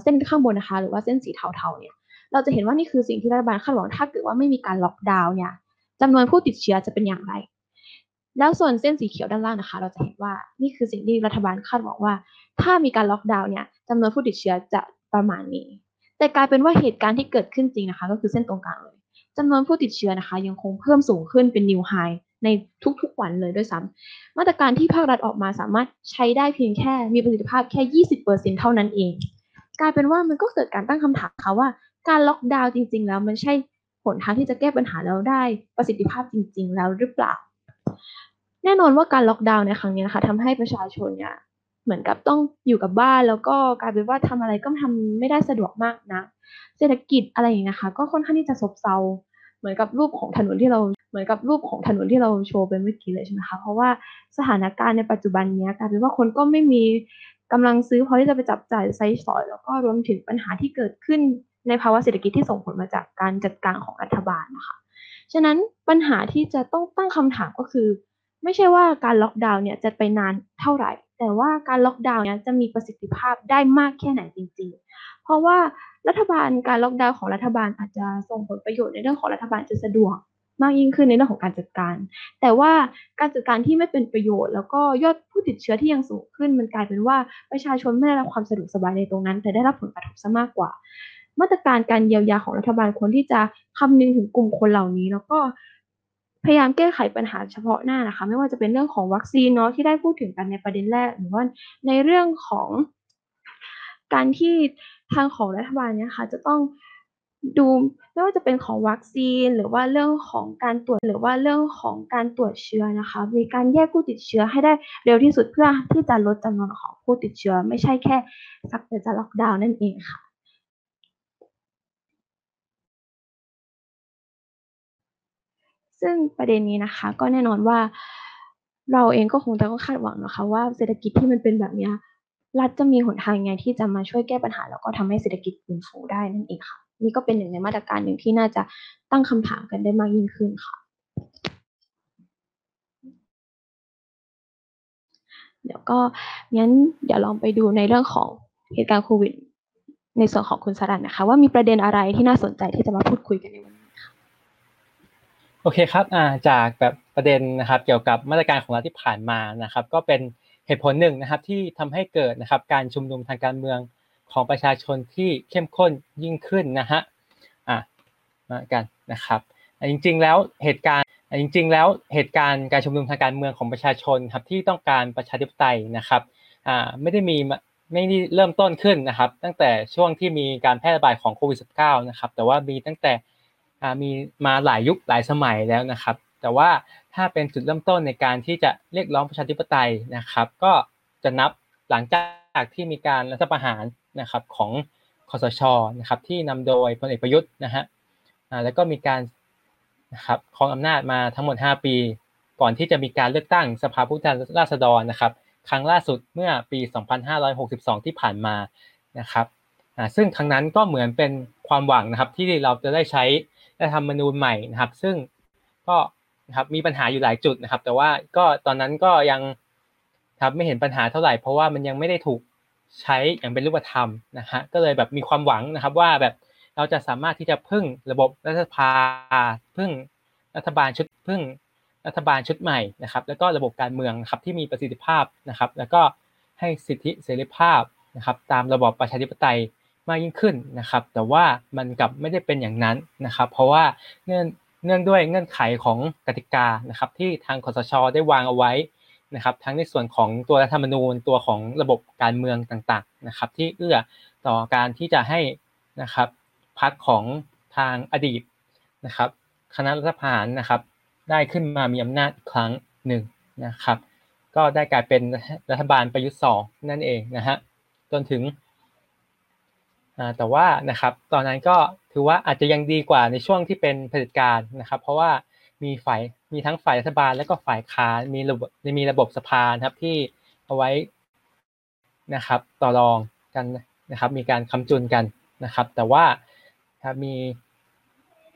เส้นข้างบนนะคะ หรือว่าเส้นสีเทาๆเนี่ยเราจะเห็นว่านี่คือสิ่งที่รัฐบาลคาดหวังถ้าเกิดว่าไม่มีการล็อกดาวน์เนี่ยจำนวนผู้ติดเชื้อจะเป็นอย่างไร แล้วส่วนเส้นสีเขียวด้านล่างนะคะ เราจะเห็นว่านี่คือสิ่งที่รัฐบาลคาดหวังว่า ถ้ามีการล็อกดาวน์เนี่ยจำนวนผู้ติดเชื้อจะประมาณนี้ แต่กลายเป็นว่าเหตุการณ์ที่เกิดขึ้นจริงนะคะ ก็คือเส้นตรงกลางเลย จำนวนผู้ติดเชื้อนะคะ ยังคงเพิ่มสูงขึ้นเป็นนิวไฮในทุกๆวันเลยด้วยซ้ำมาตรการที่ภาครัฐออกมาสามารถใช้ได้เพียงแค่มีประสิทธิภาพแค่ 20%เท่านั้นเอง กลายเป็นว่ามันก็เกิดการตั้งคำถามค่ะว่า การล็อกดาวน์จริง ๆ แล้วมันใช่ผลทางที่จะแก้ปัญหาแล้วได้ประสิทธิภาพจริง ๆ แล้วหรือเปล่า แน่นอนว่าการล็อกดาวน์ในครั้งนี้นะคะทำให้ประชาชนเนี่ย เหมือนกับต้องอยู่กับบ้านแล้วก็กลายเป็นว่าทำอะไรก็ทำไม่ได้สะดวกมากนะ เศรษฐกิจอะไรอย่างนี้นะคะก็ค่อนข้างที่จะซบเซาเหมือนกับรูปของถนนที่เราเหมือนกับรูปของถนนที่เราโชว์ไปเมื่อกี้เลยใช่ไหมคะเพราะว่าสถานการณ์ในปัจจุบันนี้กลายเป็นว่าคนก็ไม่มีกำลังซื้อพอที่จะไปจับจ่ายใช้สอย แล้วก็รวมถึงปัญหาที่เกิดขึ้นในภาวะเศรษฐกิจที่ส่งผลมาจากการจัดการของรัฐบาลนะคะฉะนั้นปัญหาที่จะต้องตั้งคำถามก็คือ ไม่ใช่ว่าการล็อกดาวน์เนี่ยจะไปนานเท่าไหร่ แต่ว่าการล็อกดาวน์เนี่ยจะมีประสิทธิภาพได้มากแค่ไหนจริง ๆ เพราะว่ารัฐบาลการล็อกดาวน์ของรัฐบาลอาจจะส่งผลประโยชน์ในเรื่องของรัฐบาลจะสะดวกมากยิ่งขึ้นในเรื่องของการจัดการ แต่ว่าการจัดการที่ไม่เป็นประโยชน์ แล้วก็ยอดผู้ติดเชื้อที่ยังสูงขึ้น มันกลายเป็นว่าประชาชนไม่ได้รับความสะดวกสบายในตรงนั้น แต่ได้รับผลกระทบซะมากกว่า มาตรการการเยียวยาของรัฐบาลควรที่จะคำนึงถึงกลุ่มคนเหล่านี้ แล้วก็ พยายามแก้ไขปัญหาเฉพาะหน้านะคะ ไม่ว่าจะเป็นเรื่องของวัคซีนเนาะที่ได้พูดถึงกันในประเด็นแรก หรือว่าในเรื่องของการที่ทางของรัฐบาลเนี่ยค่ะจะต้องดูไม่ว่าจะเป็นของวัคซีน หรือว่าเรื่องของการตรวจหรือว่าเรื่องของการตรวจเชื้อนะคะ มีการแยกผู้ติดเชื้อให้ได้เร็วที่สุดเพื่อที่จะลดจำนวนของผู้ติดเชื้อ ไม่ใช่แค่สักแต่จะล็อกดาวน์นั่นเองค่ะ ซึ่งประเด็นนี้นะคะ ก็แน่นอนว่า เราเองก็คงจะต้องคาดหวังนะคะ ว่าเศรษฐกิจที่มันเป็นแบบนี้รัฐจะมีหนทางยังไงที่จะมาช่วยแก้ปัญหา แล้วก็ทำให้เศรษฐกิจฟื้นฟูได้นั่นเองค่ะ นี่ก็เป็นหนึ่งในมาตรการหนึ่งที่น่าจะตั้งคำถามกันได้มากยิ่งขึ้นค่ะ เดี๋ยวก็งั้นเดี๋ยวลองไปดูในเรื่องของเหตุการณ์โควิดในส่วนของคุณสรันนะคะ ว่ามีประเด็นอะไรที่น่าสนใจที่จะมาพูดคุยกันในวันนี้ โอเคครับอ่าจากแบบประเด็นนะครับเกี่ยวกับมาตรการของรัฐที่ผ่านมานะครับ ก็เป็นเหตุผลหนึ่งนะครับที่ทำให้เกิดนะครับการชุมนุมทางการเมืองของประชาชนที่เข้มข้นยิ่งขึ้นนะฮะอะมากันนะครับจริงๆแล้วเหตุการณ์จริงๆแล้วเหตุการณ์การชุมนุมทางการเมืองของประชาชนครับที่ต้องการประชาธิปไตยนะครับอ่าไม่ได้มีไม่ได้เริ่มต้นขึ้นนะครับ ตั้งแต่ช่วงที่มีการแพร่ระบาดของโควิด -19 นะครับแต่ว่ามีตั้งแต่ มีมาหลายยุคหลายสมัยแล้วนะครับ แต่ว่าถ้าเป็นจุดเริ่มต้นในการที่จะเรียกร้องประชาธิปไตยนะครับ ก็จะนับหลังจากที่มีการรัฐประหารนะครับของคอสชนะครับที่นำโดยพลเอกประยุทธ์นะฮะแล้วก็มีการนะครับครองอำนาจมาทั้งหมด 5 ปี ก่อนที่จะมีการเลือกตั้งสภาผู้แทนราษฎรนะครับ ครั้งล่าสุดเมื่อปี 2562 ที่ผ่านมานะครับซึ่งครั้งนั้นก็เหมือนเป็นความหวังนะครับที่เราจะได้ใช้ รัฐธรรมนูญใหม่นะครับ ซึ่งก็นะครับมีปัญหาอยู่หลายจุดนะครับ แต่ว่าก็ตอนนั้นก็ยังครับไม่เห็นปัญหาเท่าไหร่เพราะว่ามันยังไม่ได้ถูกใช้อย่างเป็นรูปธรรมนะฮะก็เลยแบบมีความหวังนะครับ ว่าแบบเราจะสามารถที่จะพึ่งระบบรัฐสภาพึ่งรัฐบาลชุดพึ่งรัฐบาลชุดใหม่นะครับ แล้วก็ระบบการเมืองครับที่มีประสิทธิภาพนะครับ แล้วก็ให้สิทธิเสรีภาพนะครับ ตามระบอบประชาธิปไตย มากยิ่งขึ้นนะครับ แต่ว่ามันกลับไม่ได้เป็นอย่างนั้นนะครับ เพราะว่าเนื่องเนื่องด้วยเงื่อนไขของกติกานะครับที่ทางคอสชได้วางเอาไว้นะครับ ทั้งในส่วนของตัวรัฐธรรมนูญตัวของระบบการเมืองต่างๆนะครับ ที่เอื้อต่อการที่จะให้นะครับพรรคของทางอดีตนะครับ คณะรัฐประหารนะครับ ได้ขึ้นมามีอำนาจครั้งหนึ่งนะครับ ก็ได้กลายเป็นรัฐบาลประยุทธ์สองนั่นเองนะฮะจนถึง แต่ว่านะครับตอนนั้นก็ถือว่าอาจจะยังดีกว่าในช่วงที่เป็นเผด็จการนะครับ เพราะว่ามีฝ่ายมีทั้งฝ่ายรัฐบาลและก็ฝ่ายค้านมีระบบมีระบบสภาครับที่เอาไว้นะครับต่อรองกันนะครับมีการคำจุนกันนะครับ แต่ว่าครับมี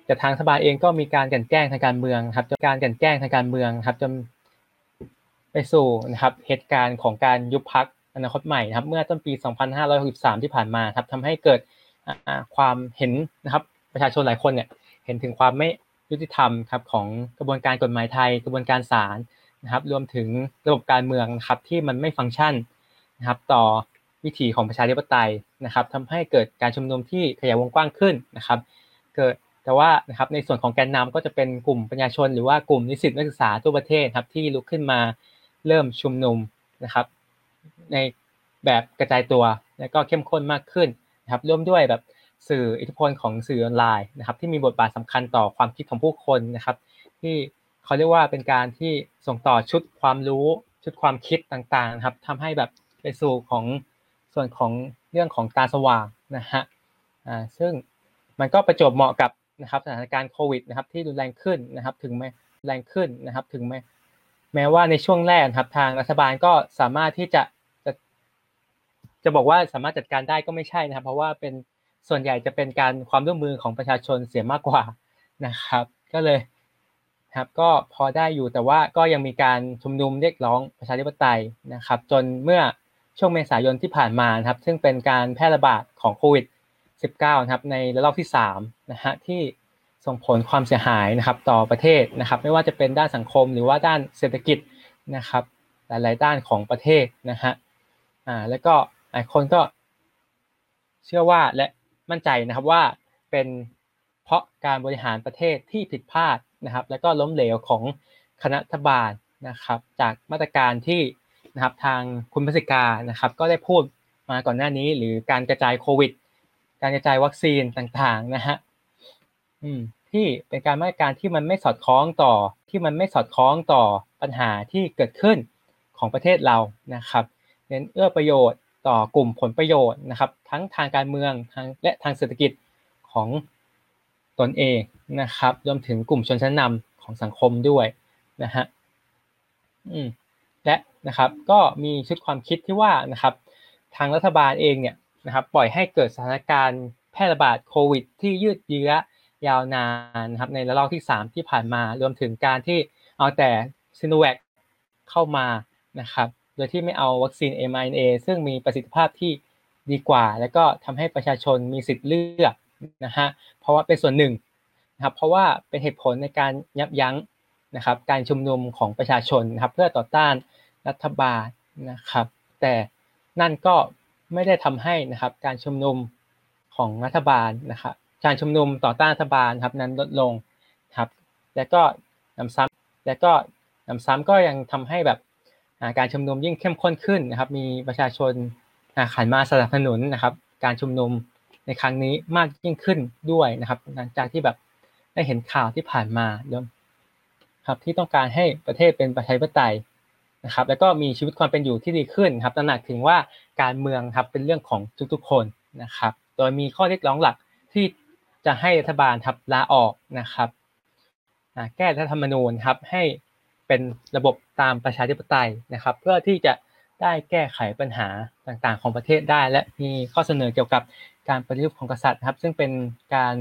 แต่ทางรัฐบาลเองก็มีการกันแกล้งทางการเมืองครับจนการกันแกล้งทางการเมืองครับจนไปสู่นะครับเหตุการณ์ของการยุบพัก อนาคตใหม่นะครับ เมื่อต้นปี 2563 ที่ผ่านมาครับทำให้เกิดความเห็นนะครับ ประชาชนหลายคนเนี่ยเห็นถึงความไม่ยุติธรรมครับของกระบวนการกฎหมายไทย กระบวนการศาลนะครับ รวมถึงระบบการเมืองครับที่มันไม่ฟังก์ชันนะครับ ต่อวิถีของประชาธิปไตยนะครับทำให้เกิดการชุมนุมที่ขยายวงกว้างขึ้นนะครับ เกิดแต่ว่านะครับในส่วนของแกนนำก็จะเป็นกลุ่มประชาชน หรือว่ากลุ่มนิสิตนักศึกษาทั่วประเทศครับที่ลุกขึ้นมาเริ่มชุมนุมนะครับ ในแบบกระจายตัว และก็เข้มข้นมากขึ้นนะครับร่วมด้วยแบบสื่ออิทธิพลของสื่อออนไลน์นะครับ ที่มีบทบาทสำคัญต่อความคิดของผู้คนนะครับ ที่เขาเรียกว่าเป็นการที่ส่งต่อชุดความรู้ชุดความคิดต่างๆนะครับทำให้แบบไปสู่ของส่วนของเรื่องของตาสว่างนะฮะอ่าซึ่งมันก็ประจบเหมาะกับนะครับสถานการณ์โควิดนะครับที่รุนแรงขึ้นนะครับถึงแม้แรงขึ้นนะครับถึงแม้แม้ว่าในช่วงแรกครับทางรัฐบาลก็สามารถที่จะ จะบอกว่าสามารถจัดการได้ก็ไม่ใช่นะครับ เพราะว่าเป็นส่วนใหญ่จะเป็นการความร่วมมือของประชาชนเสียมากกว่านะครับ ก็เลยครับก็พอได้อยู่แต่ว่าก็ยังมีการชุมนุมเรียกร้องประชาธิปไตยนะครับ จนเมื่อช่วงเมษายนที่ผ่านมาครับ ซึ่งเป็นการแพร่ระบาดของโควิด -19 นะครับในระลอกที่3นะฮะที่ส่งผลความเสียหายนะครับต่อประเทศนะครับ ไม่ว่าจะเป็นด้านสังคมหรือว่าด้านเศรษฐกิจนะครับ หลาย ๆ ด้านของประเทศนะฮะอ่าแล้วก็ หลายคนก็เชื่อว่าและมั่นใจนะครับว่าเป็นเพราะการบริหารประเทศที่ผิดพลาดนะครับ แล้วก็ล้มเหลวของคณะรัฐบาลนะครับ จากมาตรการที่นะครับทางคุณพัสิกานะครับ ก็ได้พูดมาก่อนหน้านี้ หรือการกระจายโควิด การกระจายวัคซีนต่างๆนะฮะอืมที่เป็นการมาตรการที่มันไม่สอดคล้องต่อที่มันไม่สอดคล้องต่อปัญหาที่เกิดขึ้นของประเทศเรานะครับ เน้นเอื้อประโยชน์ ต่อกลุ่มผลประโยชน์นะครับ ทั้งทางการเมืองทางและทางเศรษฐกิจของตนเองนะครับรวมถึงกลุ่มชนชั้นนำของสังคมด้วยนะฮะและนะครับก็มีชุดความคิดที่ว่านะครับทางรัฐบาลเองเนี่ยนะครับปล่อยให้เกิดสถานการณ์แพร่ระบาดโควิด ที่ยืดเยื้อยาวนานนะครับในระลอกที่ 3 ที่ผ่านมารวมถึงการที่เอาแต่ซิโนแวคเข้ามานะครับ โดยที่ไม่เอาวัคซีน mRNA ซึ่งมีประสิทธิภาพที่ดีกว่า แล้วก็ทำให้ประชาชนมีสิทธิ์เลือกนะฮะเพราะว่าเป็นส่วนหนึ่งนะครับเพราะว่าเป็นเหตุผลในการยับยั้งนะครับการชุมนุมของประชาชนนะครับเพื่อต่อต้านรัฐบาลนะครับแต่นั่นก็ไม่ได้ทำให้นะครับการชุมนุมของรัฐบาลนะครับการชุมนุมต่อต้านรัฐบาลครับนั้นลดลงครับและก็นำซ้ำและก็นำซ้ำก็ยังทำให้แบบ การชุมนุมยิ่งเข้มข้นขึ้นนะครับ มีประชาชนขันมาสนับสนุนนะครับ การชุมนุมในครั้งนี้มากยิ่งขึ้นด้วยนะครับ หลังจากที่แบบได้เห็นข่าวที่ผ่านมาเดิมครับที่ต้องการให้ประเทศเป็นประชาธิปไตยนะครับ แล้วก็มีชีวิตความเป็นอยู่ที่ดีขึ้นครับตระหนักถึงว่าการเมืองครับเป็นเรื่องของทุกๆคนนะครับ โดยมีข้อเรียกร้องหลักที่จะให้รัฐบาลครับลาออกนะครับแก้รัฐธรรมนูญครับให้ เป็นระบบตามประชาธิปไตยนะครับ เพื่อที่จะได้แก้ไขปัญหาต่างๆ ของประเทศได้ และมีข้อเสนอเกี่ยวกับการปฏิรูปของกษัตริย์ครับ ซึ่งเป็นการ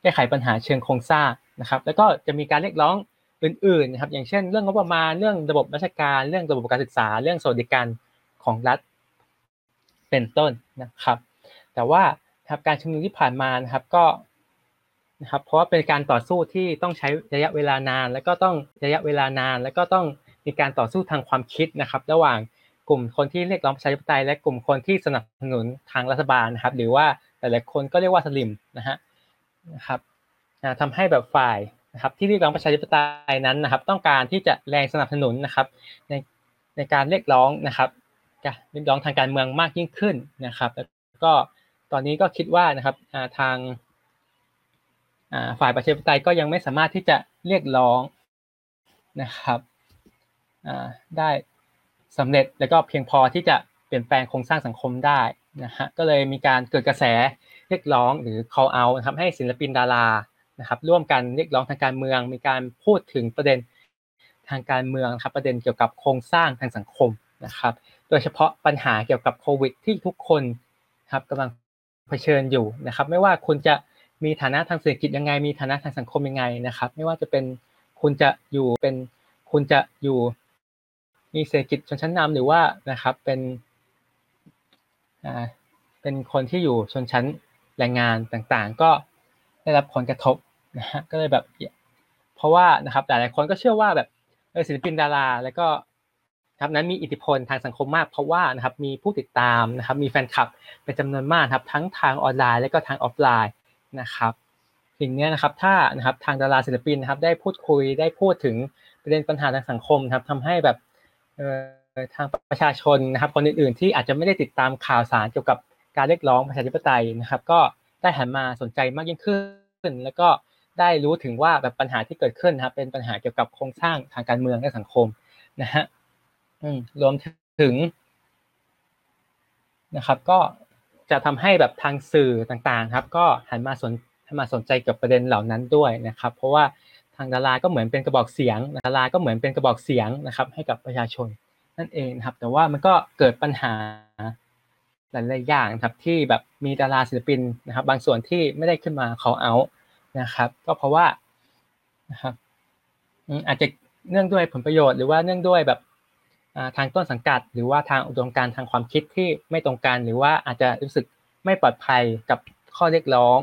แก้ไขปัญหาเชิงโครงสร้างนะครับ แล้วก็จะมีการเรียกร้องอื่นๆนะครับ อย่างเช่น เรื่องงบประมาณ เรื่องระบบราชการ เรื่องระบบการศึกษา เรื่องสวัสดิการของรัฐ เป็นต้นนะครับ แต่ว่าครับการชุมนุมที่ผ่านมานะครับ ก็ นะครับ เพราะว่าเป็นการต่อสู้ที่ต้องใช้ระยะเวลานาน แล้วก็ต้องระยะเวลานาน แล้วก็ต้องมีการต่อสู้ทางความคิดนะครับ ระหว่างกลุ่มคนที่เรียกร้องประชาธิปไตย และกลุ่มคนที่สนับสนุนทางรัฐบาลนะครับ หรือว่าหลายๆคนก็เรียกว่าสลิมนะฮะนะครับทำให้แบบฝ่ายนะครับ ที่เรียกร้องประชาธิปไตยนั้นนะครับ ต้องการที่จะแรงสนับสนุนนะครับในในการเรียกร้องนะครับเรียกร้องทางการเมืองมากยิ่งขึ้นนะครับ แล้วก็ตอนนี้ก็คิดว่านะครับทาง ฝ่ายประชาธิปไตยก็ยังไม่สามารถที่จะเรียกร้องนะครับได้สำเร็จแล้วก็เพียงพอที่จะเปลี่ยนแปลงโครงสร้างสังคมได้นะฮะก็เลยมีการเกิดกระแสเรียกร้องหรือ call out นะครับให้ศิลปินดารานะครับร่วมกันเรียกร้องทางการเมือง มีการพูดถึงประเด็นทางการเมืองครับประเด็นเกี่ยวกับโครงสร้างทางสังคมนะครับโดยเฉพาะปัญหาเกี่ยวกับโควิดที่ทุกคนครับกำลังเผชิญอยู่นะครับไม่ว่าคุณจะ มีฐานะทางเศรษฐกิจยังไง มีฐานะทางสังคมยังไงนะครับ ไม่ว่าจะเป็นคุณจะอยู่เป็นคุณจะอยู่ มีเศรษฐกิจชนชั้นนำหรือว่านะครับเป็นอ่าเป็นคนที่อยู่ชนชั้นแรงงานต่างๆ ก็ได้รับผลกระทบนะฮะก็เลยแบบ เพราะว่านะครับหลายๆคนก็เชื่อว่าแบบศิลปินดารา แล้วก็ครับนั้นมีอิทธิพลทางสังคมมาก เพราะว่านะครับมีผู้ติดตามนะครับมีแฟนคลับเป็นจำนวนมากครับทั้งทางออนไลน์และก็ทางออฟไลน์ นะครับสิ่งนี้นะครับถ้านะครับทางดาราศิลปินนะครับได้พูดคุยได้พูดถึงประเด็นปัญหาทางสังคมครับทำให้แบบทางประชาชนนะครับคนอื่นๆ ที่อาจจะไม่ได้ติดตามข่าวสารเกี่ยวกับการเรียกร้องประชาธิปไตยนะครับ ก็ได้หันมาสนใจมากยิ่งขึ้น แล้วก็ได้รู้ถึงว่าแบบปัญหาที่เกิดขึ้นนะครับ เป็นปัญหาเกี่ยวกับโครงสร้างทางการเมืองและสังคมนะฮะรวมถึงนะครับ ก็ จะทำให้แบบทางสื่อต่างๆครับก็หันมาสนมาสนใจกับประเด็นเหล่านั้นด้วยนะครับ เพราะว่าทางดาราก็เหมือนเป็นกระบอกเสียงดาราก็เหมือนเป็นกระบอกเสียงนะครับ ให้กับประชาชนนั่นเองนะครับ แต่ว่ามันก็เกิดปัญหาหลายๆอย่างครับที่แบบมีดาราศิลปินนะครับ บางส่วนที่ไม่ได้ขึ้นมาเขาเอานะครับ ก็เพราะว่านะครับอาจจะเนื่องด้วยผลประโยชน์หรือว่าเนื่องด้วยแบบ ทางต้นสังกัด หรือว่าทางอุดมการทางความคิดที่ไม่ตรงกันหรือว่าอาจจะรู้สึกไม่ปลอดภัยกับข้อเรียกร้อง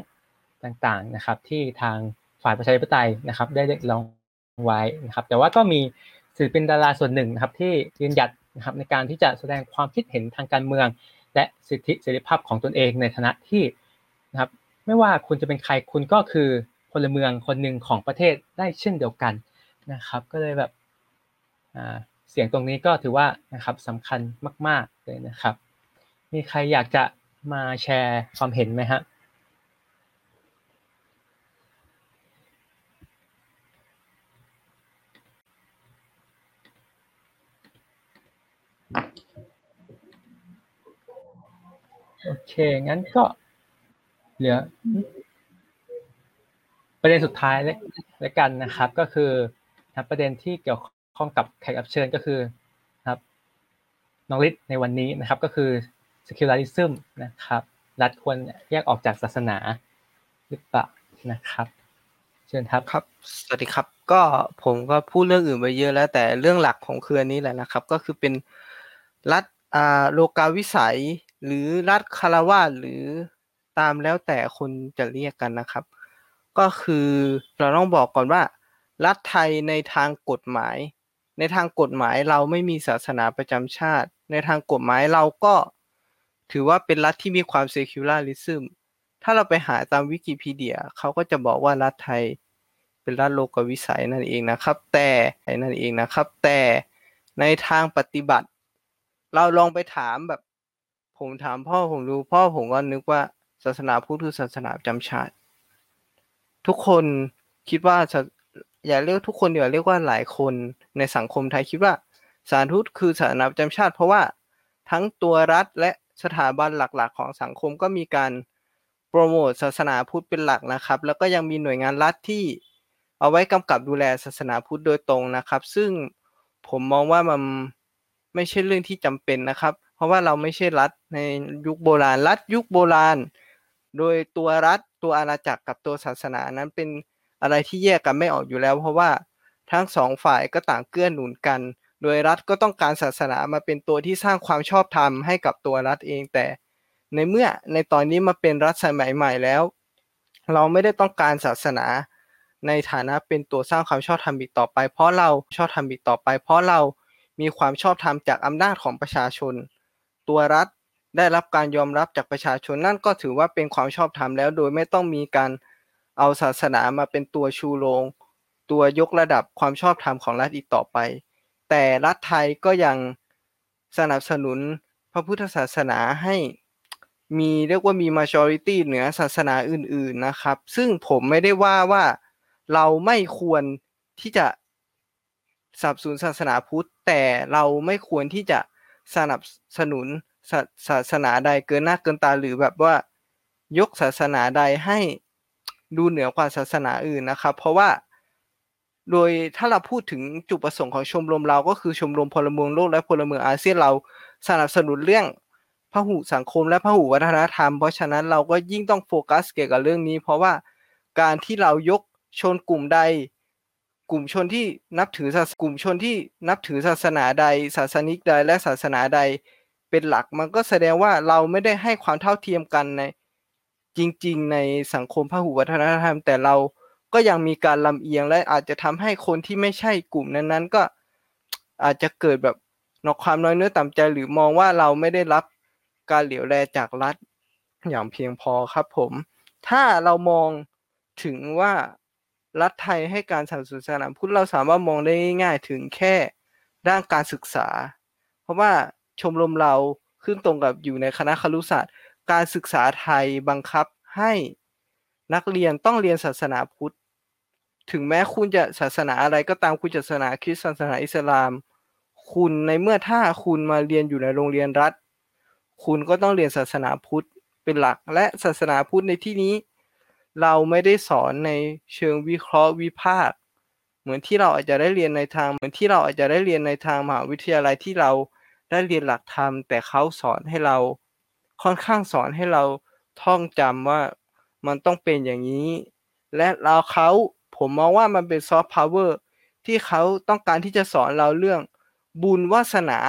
ต่างๆนะครับ ที่ทางฝ่ายประชาธิปไตยนะครับ ได้เรียกร้องไว้นะครับ แต่ว่าก็มีศิลปินดาราส่วนหนึ่งนะครับที่ยืนหยัดนะครับในการที่จะแสดงความคิดเห็นทางการเมือง และสิทธิเสรีภาพของตนเองในฐานะที่นะครับ ไม่ว่าคุณจะเป็นใครคุณก็คือพลเมืองคนหนึ่งของประเทศได้เช่นเดียวกันนะครับ ก็เลยแบบอ่า เสียงตรงนี้ก็ถือว่านะครับสำคัญมาก ๆเลยนะครับ มีใครอยากจะมาแชร์ความเห็นไหมฮะโอเค งั้นก็เหลือ ประเด็นสุดท้ายแล้วกันนะครับ ก็คือประเด็นที่เกี่ยว ข้องกับแขกรับเชิญก็คือครับน้องฤทธิ์ในวันนี้นะครับก็คือ secularism นะครับ รัฐควรแยกออกจากศาสนาหรือเปล่านะครับ เชิญครับครับ สวัสดีครับ ก็ผมก็พูดเรื่องอื่นไปเยอะแล้ว แต่เรื่องหลักของคือนี้แหละนะครับ ก็คือเป็นรัฐอ่าโลกาวิสัย หรือรัฐคารวาสหรือตามแล้วแต่คนจะเรียกกันนะครับ ก็คือเราต้องบอกก่อนว่า รัฐไทยในทางกฎหมาย ในทางกฎหมายเราไม่มีศาสนาประจำชาติ ในทางกฎหมายเราก็ถือว่าเป็นรัฐที่มีความเซคิวลาริซึมถ้าเราไปหาตามวิกิพีเดียเขาก็จะบอกว่ารัฐไทยเป็นรัฐโลกวิสัยนั่นเองนะครับ แต่นั่นเองนะครับ แต่ในทางปฏิบัติ เราลองไปถามแบบ ผมถามพ่อผมดูพ่อผมก็นึกว่าศาสนาพุทธคือศาสนาประจำชาติ ทุกคนคิดว่า อย่าเรียกทุกคนเดี๋ยวเรียกว่าหลายคนในสังคมไทยคิดว่าศาสนาพุทธคือศาสนาจำชาติ เพราะว่าทั้งตัวรัฐและสถาบันหลักๆ ของสังคมก็มีการโปรโมทศาสนาพุทธเป็นหลักนะครับ แล้วก็ยังมีหน่วยงานรัฐที่เอาไว้กำกับดูแลศาสนาพุทธโดยตรงนะครับ ซึ่งผมมองว่ามันไม่ใช่เรื่องที่จำเป็นนะครับ เพราะว่าเราไม่ใช่รัฐในยุคโบราณ รัฐยุคโบราณ โดยตัวรัฐตัวอาณาจักรกับตัวศาสนานั้นเป็น อะไรที่แยกกันไม่ออกอยู่แล้ว เพราะว่าทั้งสองฝ่ายก็ต่างเกื้อหนุนกัน โดยรัฐก็ต้องการศาสนามาเป็นตัวที่สร้างความชอบธรรมให้กับตัวรัฐเองแต่ ในเมื่อในตอนนี้มาเป็นรัฐสมัยใหม่แล้ว เราไม่ได้ต้องการศาสนา ในฐานะเป็นตัวสร้างความชอบธรรมอีกต่อไป เพราะเราชอบธรรมอีกต่อไป เพราะเรามีความชอบธรรมจากอำนาจของประชาชน ตัวรัฐได้รับการยอมรับจากประชาชนนั่นก็ถือว่าเป็นความชอบธรรมแล้ว โดยไม่ต้องมีการ เอาศาสนามาเป็นตัวชูโรง ตัวยกระดับความชอบธรรมของรัฐอีกต่อไป แต่รัฐไทยก็ยังสนับสนุนพระพุทธศาสนาให้มีเรียกว่ามี majority เหนือศาสนาอื่น ๆนะครับ ซึ่งผมไม่ได้ว่าว่าเราไม่ควรที่จะสนับสนุนศาสนาพุทธ แต่เราไม่ควรที่จะสนับสนุนศาศาสนาใดเกินหน้าเกินตาหรือแบบว่ายกศาสนาใดให้ ดูเหนือกว่าศาสนาอื่นนะครับ เพราะว่า โดยถ้าเราพูดถึงจุดประสงค์ของชมรมเราก็คือชมรมพลเมืองโลกและพลเมืองอาเซียนเราสนับสนุนเรื่องพหุสังคมและพหุวัฒนธรรม เพราะฉะนั้นเราก็ยิ่งต้องโฟกัสเกี่ยวกับเรื่องนี้ เพราะว่าการที่เรายกชนกลุ่มใด กลุ่มชนที่นับถือศาสกลุ่มชนที่นับถือศาสนาใด ศาสนิกใดและศาสนาใดเป็นหลัก มันก็แสดงว่าเราไม่ได้ให้ความเท่าเทียมกันใน จริง ๆ ในสังคมพหุวัฒนธรรม แต่เราก็ยังมีการลำเอียงและอาจจะทำให้คนที่ไม่ใช่กลุ่มนั้นๆ ก็อาจจะเกิดแบบนอกความน้อยเนื้อต่ำใจหรือมองว่าเราไม่ได้รับการเหลียวแลจากรัฐอย่างเพียงพอครับผม ถ้าเรามองถึงว่ารัฐไทยให้การสนับสนุนศาสนาพุทธเราสามารถมองได้ง่ายๆถึงแค่ด้านการศึกษา เพราะว่าชมรมเราขึ้นตรงกับอยู่ในคณะครุศาสตร์ การศึกษาไทยบังคับให้นักเรียนต้องเรียนศาสนาพุทธ ถึงแม้คุณจะศาสนาอะไรก็ตามคุณจะศาสนาคริสต์ศาสนาอิสลาม คุณในเมื่อถ้าคุณมาเรียนอยู่ในโรงเรียนรัฐ คุณก็ต้องเรียนศาสนาพุทธเป็นหลัก และศาสนาพุทธในที่นี้ เราไม่ได้สอนในเชิงวิเคราะห์วิพากษ์เหมือนที่เราอาจจะได้เรียนในทาง เหมือนที่เราอาจจะได้เรียนในทางมหาวิทยาลัยที่เราได้เรียนหลักธรรม แต่เขาสอนให้เรา ค่อนข้างสอนให้เราท่องจำว่ามันต้องเป็นอย่างนี้ และเราเขาผมมองว่ามันเป็นซอฟต์พาวเวอร์ที่เขาต้องการที่จะสอนเราเรื่องบุญวาสนา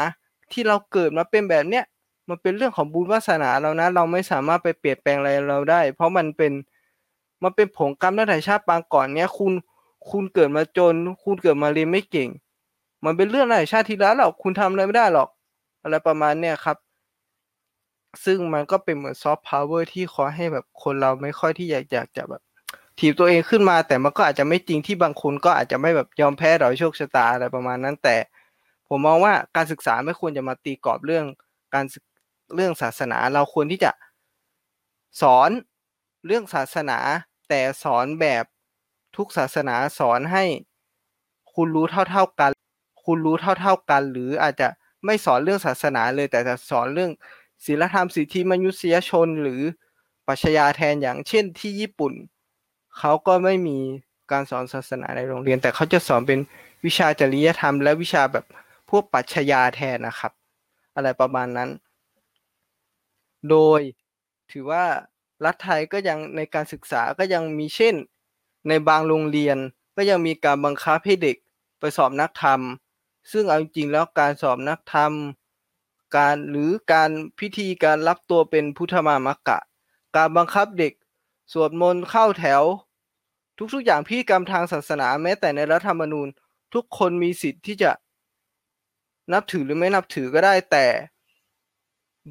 ที่เราเกิดมาเป็นแบบเนี้ยมันเป็นเรื่องของบุญวาสนาเรานะ เราไม่สามารถไปเปลี่ยนแปลงอะไรเราได้ เพราะมันเป็นมันเป็นผงกรรมตั้งแต่ชาติปางก่อนเนี้ยคุณคุณเกิดมาจน คุณเกิดมาเรียนไม่เก่ง มันเป็นเรื่องอะไรชาติที่แล้วหรอกคุณทำอะไรไม่ได้หรอก อะไรประมาณเนี้ยครับ ซึ่งมันก็เป็นเหมือนซอฟต์พาวเวอร์ที่ขอให้แบบคนเราไม่ค่อยที่อยากอยากจะแบบถีบตัวเองขึ้นมา แต่มันก็อาจจะไม่จริงที่บางคนก็อาจจะไม่แบบยอมแพ้ต่อโชคชะตาอะไรประมาณนั้น แต่ผมมองว่าการศึกษาไม่ควรจะมาตีกรอบเรื่องการเรื่องศาสนา เราควรที่จะสอนเรื่องศาสนา แต่สอนแบบทุกศาสนาสอนให้คุณรู้เท่า ๆกัน คุณรู้เท่า ๆกัน หรืออาจจะไม่สอนเรื่องศาสนาเลยแต่จะสอนเรื่อง ศีลธรรมสิทธิมนุษยชนหรือปรัชญาแทนอย่างเช่นที่ญี่ปุ่น เขาก็ไม่มีการสอนศาสนาในโรงเรียน แต่เขาจะสอนเป็นวิชาจริยธรรม และวิชาแบบพวกปรัชญาแทนนะครับ อะไรประมาณนั้น โดยถือว่ารัฐไทยก็ยังในการศึกษาก็ยังมีเช่น ในบางโรงเรียนก็ยังมีการบังคับให้เด็กไปสอบนักธรรม ซึ่งเอาจริงแล้วการสอบนักธรรม การหรือการพิธีการรับตัวเป็นพุทธมามกะ การบังคับเด็กสวดมนต์เข้าแถว ทุกๆอย่างพิธีกรรมทางศาสนาแม้แต่ในรัฐธรรมนูญ ทุกคนมีสิทธิ์ที่จะนับถือหรือไม่นับถือก็ได้แต่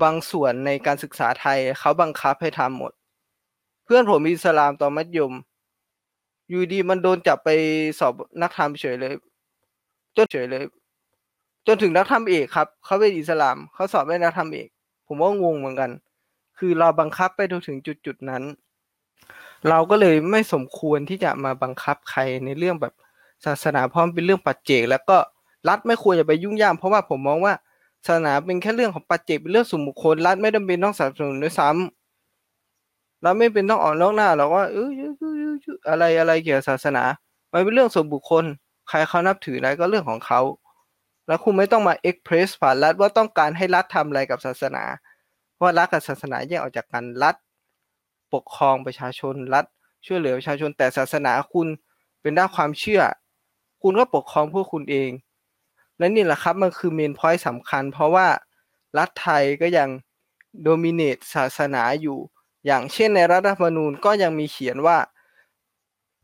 บางส่วนในการศึกษาไทยเขาบังคับให้ทำหมด เพื่อนผมอิสลามตอนมัธยม อยู่ดีมันโดนจับไปสอบนักธรรมเฉยเลยจนเฉยเลย จนถึงนักธรรมเอกครับเขาเป็นอิสลามเขาสอบได้นักธรรมเอก ผมว่างงเหมือนกัน คือเราบังคับไปถึงจุดจุดนั้น เราก็เลยไม่สมควรที่จะมาบังคับใครในเรื่องแบบศาสนาพราะมันเป็นเรื่องปัจเจก แล้วก็รัฐไม่ควรจะไปยุ่งยามเพราะว่าผมมองว่าศาสนาเป็นแค่เรื่องของปัจเจกเป็นเรื่องส่วนบุคคลรัฐไม่จำเป็นต้องสนับสนุนด้วยซ้ำเราไม่เป็นต้องออกนอกหน้าหรอกว่าเอออะไรอะไรเกี่ยวกับศาสนา มันเป็นเรื่องส่วนบุคคล ใครเขานับถืออะไรก็เรื่องของเขา แล้วคุณไม่ต้องมาเอ็กเพรสผ่านรัฐว่าต้องการให้รัฐทำอะไรกับศาสนาว่ารัฐกับศาสนาแยกออกจากกันรัฐ ปกครองประชาชนรัฐ ช่วยเหลือประชาชนแต่ศาสนาคุณเป็นด้านความเชื่อ คุณก็ปกครองพวกคุณเอง และนี่แหละครับมันคือเมนพอยต์สำคัญ เพราะว่ารัฐไทยก็ยังโดมิเนตศาสนาอยู่ อย่างเช่นในรัฐธรรมนูญก็ยังมีเขียนว่า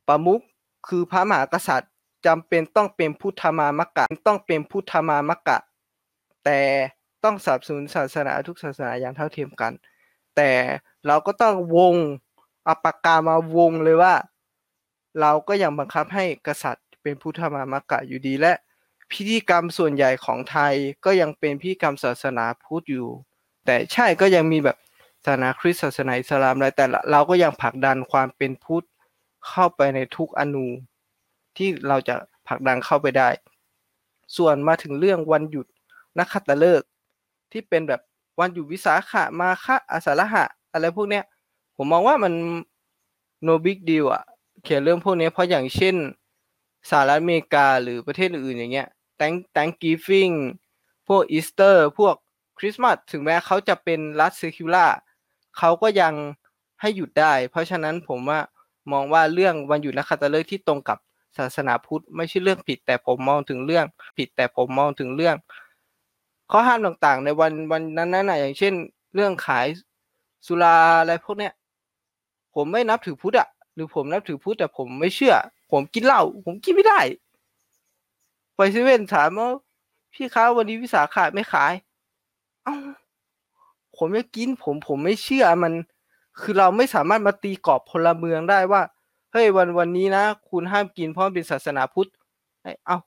ประมุขคือพระมหากษัตริย์ จำเป็นต้องเป็นพุทธมามกะต้องเป็นพุทธมามกะ แต่ต้องสับสนุนศาสนาทุกศาสนาอย่างเท่าเทียมกัน แต่เราก็ต้องวงเอาปากกามาวงเลยว่า เราก็ยังบังคับให้กษัตริย์เป็นพุทธมามกะอยู่ดีและพิธีกรรมส่วนใหญ่ของไทยก็ยังเป็นพิธีกรรมศาสนาพุทธอยู่ แต่ใช่ก็ยังมีแบบศาสนาคริสต์ศาสนาอิสลามอะไรแต่เราก็ยังผลักดันความเป็นพุทธเข้าไปในทุกอนู ที่เราจะผลักดันเข้าไปได้ ส่วนมาถึงเรื่องวันหยุดนักขัตฤกษ์ที่เป็นแบบวันหยุดวิสาขะมาฆะอาสาฬหะ อะไรพวกเนี้ย ผมมองว่ามัน no big deal อะเขียนเรื่องพวกนี้เพราะอย่างเช่นสหรัฐอเมริกาหรือประเทศอื่นอย่างเงี้ย thank thanksgiving พวกอีสเตอร์พวกคริสต์มาสถึงแม้เขาจะเป็นรัฐเซคิวล่าเขาก็ยังให้หยุดได้ เพราะฉะนั้นผมว่ามองว่าเรื่องวันหยุดนักขัตฤกษ์ที่ตรงกับ ศาสนาพุทธไม่ใช่เรื่องผิด แต่ผมมองถึงเรื่องผิดแต่ผมมองถึงเรื่อง ข้อห้ามต่างๆ ในวันวันนั้นนะอย่างเช่น เรื่องขายสุราอะไรพวกเนี้ยผมไม่นับถือพุทธอะหรือผมนับถือพุทธแต่ผมไม่เชื่อ ผมกินเหล้าผมกินไม่ได้ไปเซเว่นถามว่าพี่ค้าวันนี้วิสาขะไม่ขาย เอ้าผมจะกินผมผมไม่เชื่อมัน คือเราไม่สามารถมาตีกรอบพลเมืองได้ว่า เฮ้ยวันวันนี้นะ คุณห้ามกินเพราะเป็นศาสนาพุทธเอ้า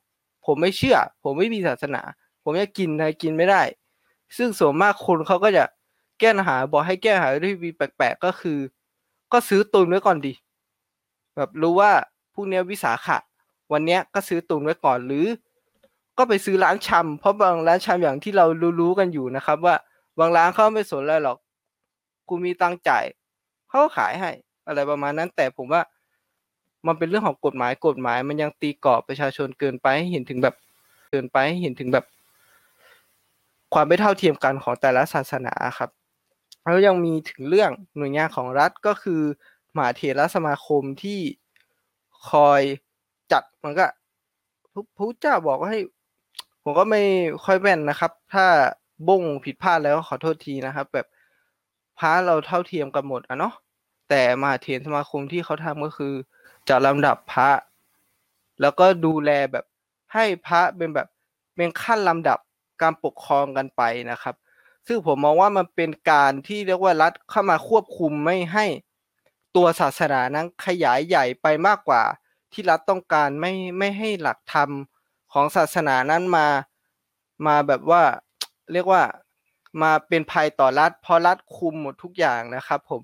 ผมไม่เชื่อ ผมไม่มีศาสนา ผมจะกินอะไรกินไม่ได้ ซึ่งส่วนมากคนเขาก็จะแก้ปัญหาบอกให้แก้ปัญหาด้วยวิธีแปลกๆก็คือ ก็ซื้อตุนไว้ก่อนดี แบบรู้ว่าพรุ่งนี้วิสาขะ วันเนี้ยก็ซื้อตุนไว้ก่อนหรือ ก็ไปซื้อร้านชำเพราะบางร้านชำอย่างที่เรารู้ๆกันอยู่นะครับ ว่าบางร้านเขาไม่สนอะไรหรอกกูมีตังจ่ายเขาขายให้ อะไรประมาณนั้นแต่ผมว่า มันเป็นเรื่องของกฎหมายกฎหมาย มันยังตีกรอบประชาชนเกินไปให้เห็นถึงแบบเกินไปให้เห็นถึงแบบ ความไม่เท่าเทียมกันของแต่ละศาสนาครับ แล้วยังมีถึงเรื่องหน่วยงานของรัฐก็คือมหาเถรสมาคมที่คอยจัดมันก็พระเจ้าบอกว่าให้ ผมก็ไม่ค่อยแม่นนะครับ ถ้าบ้งผิดพลาดแล้วขอโทษทีนะครับ แบบพระเราเท่าเทียมกันหมดอะเนาะแต่มหาเถรสมาคมที่เขาทำก็คือ จะลำดับพระ แล้วก็ดูแลแบบให้พระเป็นแบบเป็นขั้นลำดับการปกครองกันไปนะครับ ซึ่งผมมองว่ามันเป็นการที่เรียกว่ารัฐเข้ามาควบคุมไม่ให้ตัวศาสนานั้นขยายใหญ่ไปมากกว่า ที่รัฐต้องการไม่ไม่ให้หลักธรรมของศาสนานั้นมามาแบบว่าเรียกว่ามาเป็นภัยต่อรัฐเพราะรัฐคุมหมดทุกอย่างนะครับ ผม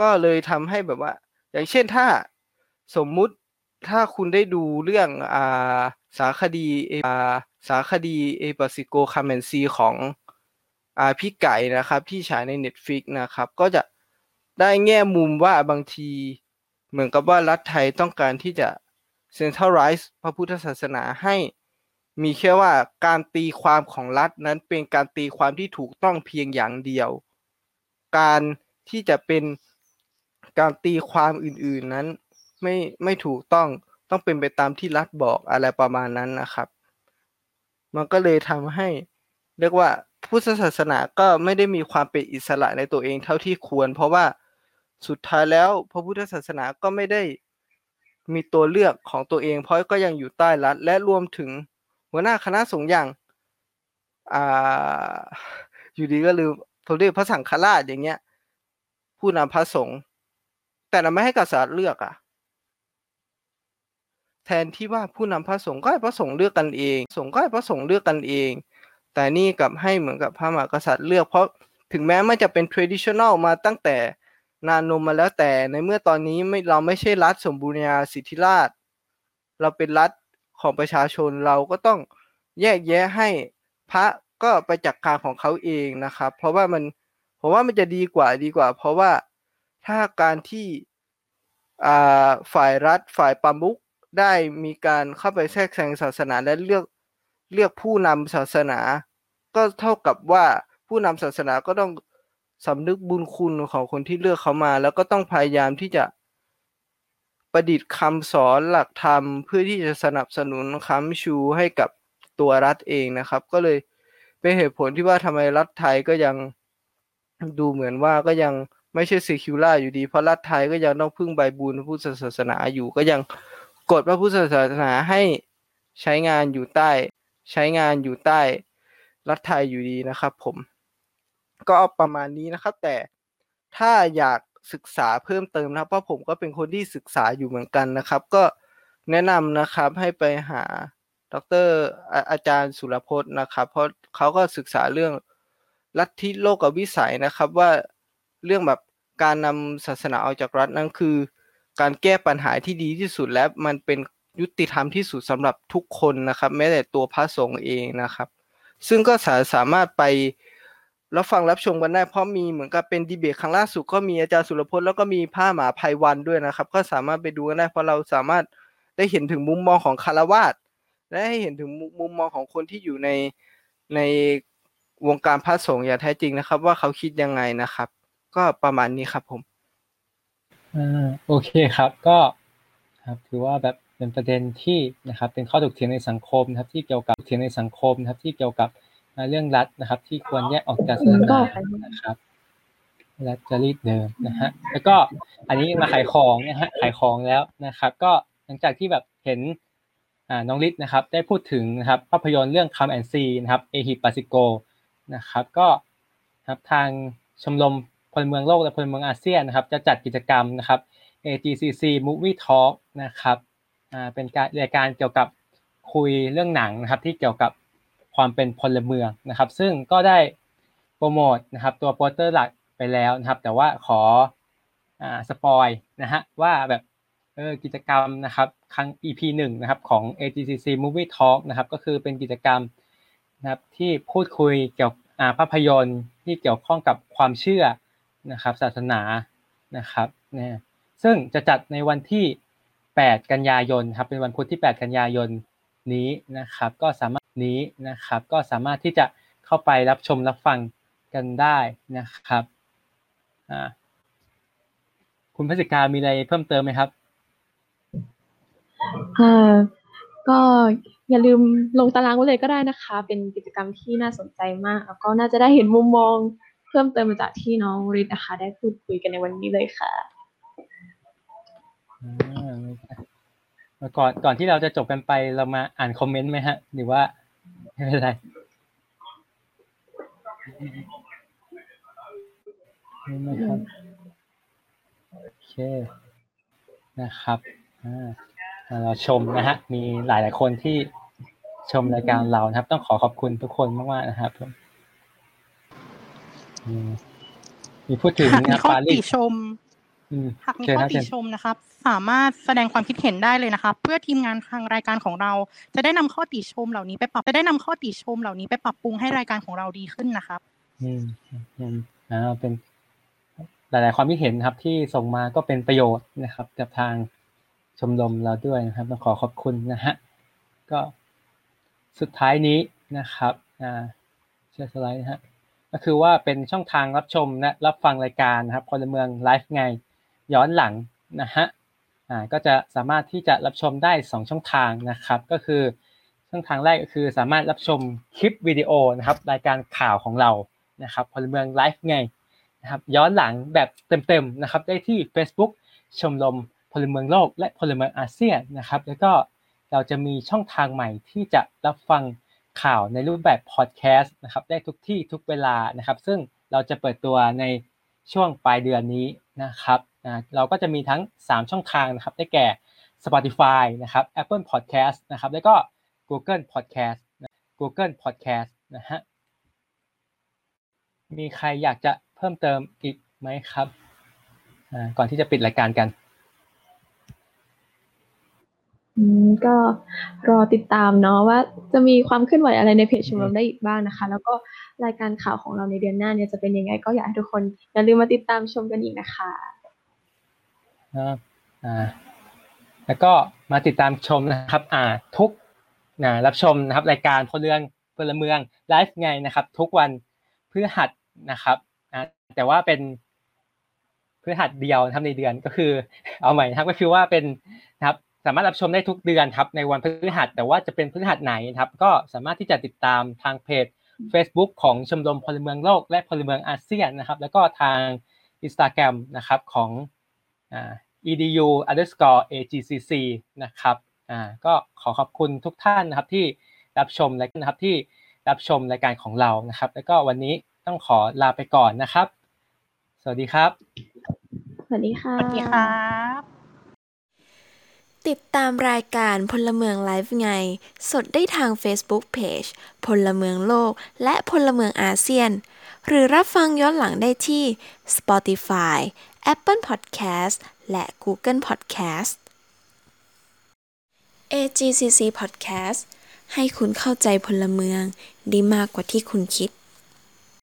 ก็เลยทำให้แบบว่า อย่างเช่นถ้า สมมุติถ้าคุณได้ดูเรื่องอ่าสารคดีอ่าสารคดีเอหิปัสสิโก Come and See ของอ่าพี่ไก่นะครับ ที่ฉายใน Netflix นะครับ ก็จะได้แง่มุมว่าบางที เหมือนกับว่ารัฐไทยต้องการที่จะ centralize พระพุทธศาสนาให้มีแค่ว่าการตีความของรัฐนั้นเป็นการตีความที่ถูกต้องเพียงอย่างเดียว การที่จะเป็นการตีความอื่นๆนั้น ไม่ไม่ถูกต้องต้องเป็นไปตามที่รัฐบอกอะไรประมาณนั้นนะครับ มันก็เลยทำให้เรียกว่าพุทธศาสนาก็ไม่ได้มีความเป็นอิสระในตัวเองเท่าที่ควร เพราะว่าสุดท้ายแล้วพระพุทธศาสนาก็ไม่ได้มีตัวเลือกของตัวเอง เพราะก็ยังอยู่ใต้รัฐ และรวมถึงหัวหน้าคณะสงฆ์อย่างอ่าอยู่ดีก็ลืมผมเรียกพระสังฆราชอย่างเงี้ย ผู้นำพระสงฆ์แต่เราไม่ให้กษัตริย์เลือกอะ แทนที่ว่าผู้นำพระสงฆ์ก็ให้พระสงฆ์เลือกกันเอง สงฆ์ก็ให้พระสงฆ์เลือกกันเอง แต่นี่กับให้เหมือนกับพระมหากษัตริย์เลือกเพราะถึงแม้มันจะเป็น traditional มาตั้งแต่นานนมมาแล้วแต่ในเมื่อตอนนี้ไม่เราไม่ใช่รัฐสมบูรณาสิทธิราชเราเป็นรัฐของประชาชนเราก็ต้องแยกแยะให้พระก็ไปจัดกการของเขาเองนะครับ เพราะว่ามันผมว่ามันจะดีกว่าดีกว่า เพราะว่าถ้าการที่ฝ่ายรัฐฝ่ายประมุข ได้มีการเข้าไปแทรกแซงศาสนาและเลือกเลือกผู้นำศาสนา ก็เท่ากับว่าผู้นำศาสนาก็ต้องสำนึกบุญคุณของคนที่เลือกเขามา แล้วก็ต้องพยายามที่จะประดิษฐ์คำสอนหลักธรรม เพื่อที่จะสนับสนุนค้ำชูให้กับตัวรัฐเองนะครับ ก็เลยเป็นเหตุผลที่ว่าทำไมรัฐไทยก็ยังดูเหมือนว่าก็ยังไม่ใช่ซีคิวล่าอยู่ดี เพราะรัฐไทยก็ยังต้องพึ่งใบบุญพุทธศาสนาอยู่ก็ยัง กดพระพุทธศาสนาให้ใช้งานอยู่ใต้ ใช้งานอยู่ใต้รัฐไทยอยู่ดีนะครับผม ก็เอาประมาณนี้นะครับ แต่ถ้าอยากศึกษาเพิ่มเติมนะครับเพราะผมก็เป็นคนที่ศึกษาอยู่เหมือนกันนะครับ ก็แนะนำนะครับให้ไปหาดรอาจารย์สุรพจน์นะครับ เพราะเขาก็ศึกษาเรื่องลัทธิโลกวิสัยนะครับว่าเรื่องแบบการนำศาสนาออกจากรัฐนั้นคือ การแก้ปัญหาที่ดีที่สุดและมันเป็นยุติธรรมที่สุดสำหรับทุกคนนะครับ แม้แต่ตัวพระสงฆ์เองนะครับ ซึ่งก็สาสามารถไปรับฟังรับชมกันได้เพราะมีเหมือนกับเป็นดีเบตครั้งล่าสุดก็มีอาจารย์สุรพจน์แล้วก็มีผ้าหมาภัยวันด้วยนะครับ ก็สามารถไปดูกันได้เพราะเราสามารถได้เห็นถึงมุมมองของคารวาสและให้เห็นถึงมุมมองของคนที่อยู่ในในวงการพระสงฆ์อย่างแท้จริงนะครับ ว่าเขาคิดยังไงนะครับ ก็ประมาณนี้ครับผม อ่าโอเคครับก็ครับถือว่าแบบเป็นประเด็นที่นะครับเป็นข้อถกเถียงในสังคมนะครับที่เกี่ยวกับเถียงในสังคมนะครับที่เกี่ยวกับเรื่องรัฐนะครับ ที่ควรแยกออกจากศาสนานะครับรัฐจริตเดิมนะฮะแล้วก็อันนี้มาขายของนะฮะขายของแล้วนะครับ ก็หลังจากที่แบบเห็นอ่าน้องลิศนะครับ ได้พูดถึงนะครับภาพยนตร์เรื่อง Come and See นะครับเอหิปัสสิโกนะครับ ก็ครับทางชมรม พลเมืองโลกและพลเมืองอาเซียนนะครับ จะจัดกิจกรรมนะครับ AGCC Movie Talk นะครับเป็นการรายการเกี่ยวกับคุยเรื่องหนังนะครับ ที่เกี่ยวกับความเป็นพลเมืองนะครับ ซึ่งก็ได้โปรโมทนะครับ ตัวโปสเตอร์หลักไปแล้วนะครับ แต่ว่าขอสปอยนะฮะว่าแบบเออกิจกรรมนะครับครั้ง EP หนึ่งนะครับของ AGCC Movie Talk นะครับ ก็คือเป็นกิจกรรมนะครับที่พูดคุยเกี่ยวกับภาพยนตร์ที่เกี่ยวข้องกับความเชื่อ นะครับศาสนานะครับเนี่ยซึ่งจะจัดในวันที่ 8 กันยายนครับเป็นวันพุธที่ 8 กันยายนนี้นะครับก็สามารถนี้นะครับก็สามารถที่จะเข้าไปรับชมรับฟังกันได้นะครับคุณพศิกามีอะไรเพิ่มเติมไหมครับอ่าก็อย่าลืมลงตารางไว้เลยก็ได้นะคะ เป็นกิจกรรมที่น่าสนใจมาก แล้วก็น่าจะได้เห็นมุมมอง เพิ่มเติมมาจากที่น้องริดนะคะ ได้พูดคุยกันในวันนี้เลยค่ะก่อนก่อนที่เราจะจบกันไปเรามาอ่านคอมเมนต์ไหมฮะ หรือว่าไม่เป็นไรไม่ครับโอเคนะครับอ่าเราชมนะฮะ มีหลายหลายคนที่ชมรายการเรานะครับ ต้องขอขอบคุณทุกคนมากๆนะครับผ มอืมมีพูดถึงหากมีนะข้อปารีติสชมอืมหากมีเชิญข้อครับติเชิญชมนะครับ สามารถแสดงความคิดเห็นได้เลยนะครับ เพื่อทีมงานทางรายการของเรา จะได้นำข้อติชมเหล่านี้ไปปรับจะได้นำข้อติชมเหล่านี้ไปปรับปรุงให้รายการของเราดีขึ้นนะครับ อืมอืมอ่าเป็น หลาย ๆ ความคิดเห็นนะครับ ที่ส่งมาก็เป็นประโยชน์นะครับ กับทางชมรมเราด้วยนะครับต้องขอขอบคุณนะฮะก็สุดท้ายนี้นะครับอ่าเชื่อสไลด์นะฮะ ก็คือว่าเป็นช่องทางรับชมและรับฟังรายการนะครับพลเมืองไลฟ์ไงย้อนหลังนะฮะอ่าก็จะสามารถที่จะรับชมได้ 2 ช่องทางนะครับ ก็คือช่องทางแรกก็คือสามารถรับชมคลิปวิดีโอนะครับรายการข่าวของเรานะครับพลเมืองไลฟ์ไงนะครับย้อนหลังแบบเต็มๆนะครับได้ที่ Facebook ชมรมพลเมืองโลกและพลเมืองอาเซียนนะครับแล้วก็เราจะมีช่องทางใหม่ที่จะรับฟัง ข่าวในรูปแบบพอดแคสต์นะครับได้ทุกที่ทุกเวลานะครับ ซึ่งเราจะเปิดตัวในช่วงปลายเดือนนี้นะครับนะเราก็จะมีทั้ง 3 ช่องทางนะครับ ได้แก่ Spotify นะครับ Apple Podcast นะครับ แล้วก็ Google Podcast นะ Google Podcast นะฮะมีใครอยากจะเพิ่มเติมอีกไหมครับก่อนที่จะปิดรายการกัน อืมก็รอติดตามเนาะว่าจะมีความเคลื่อนไหวอะไรในเพจชมรมได้อีกบ้างนะคะ แล้วก็รายการข่าวของเราในเดือนหน้าเนี่ยจะเป็นยังไง ก็อยากให้ทุกคนอย่าลืมมาติดตามชมกันอีกนะคะนะครับอ่าแล้วก็มาติดตามชมนะครับ อ่าทุกนะรับชมนะครับ รายการพลเรืองพลเมืองไลฟ์ไงนะครับ ทุกวันพฤหัสนะครับนะแต่ว่าเป็นพฤหัสเดียวนะครับในเดือนก็คือ เอาใหม่นะครับก็คือว่าเป็นนะครับ สามารถรับชมได้ทุกเดือนครับในวันพฤหัส แต่ว่าจะเป็นพฤหัสไหนนะครับก็สามารถที่จะติดตามทางเพจ Facebook ของชมรมพลเมืองโลก และพลเมืองอาเซียนนะครับ แล้วก็ทาง Instagram นะครับของอ่า edu underscore agcc นะครับอ่าก็ขอขอบคุณทุกท่านนะครับที่รับชมและนะครับที่รับชมรายการของเรานะครับ แล้วก็วันนี้ต้องขอลาไปก่อนนะครับ สวัสดีครับ สวัสดีค่ะสวัสดีครับ ติดตามรายการพลเมืองไลฟ์ไง สดได้ทาง Facebook Page พลเมืองโลก และพลเมืองอาเซียน หรือรับฟังย้อนหลังได้ที่ Spotify Apple Podcast และ Google Podcast AGCC Podcast ให้คุณเข้าใจพลเมืองด้มากกว่าที่คุณคิด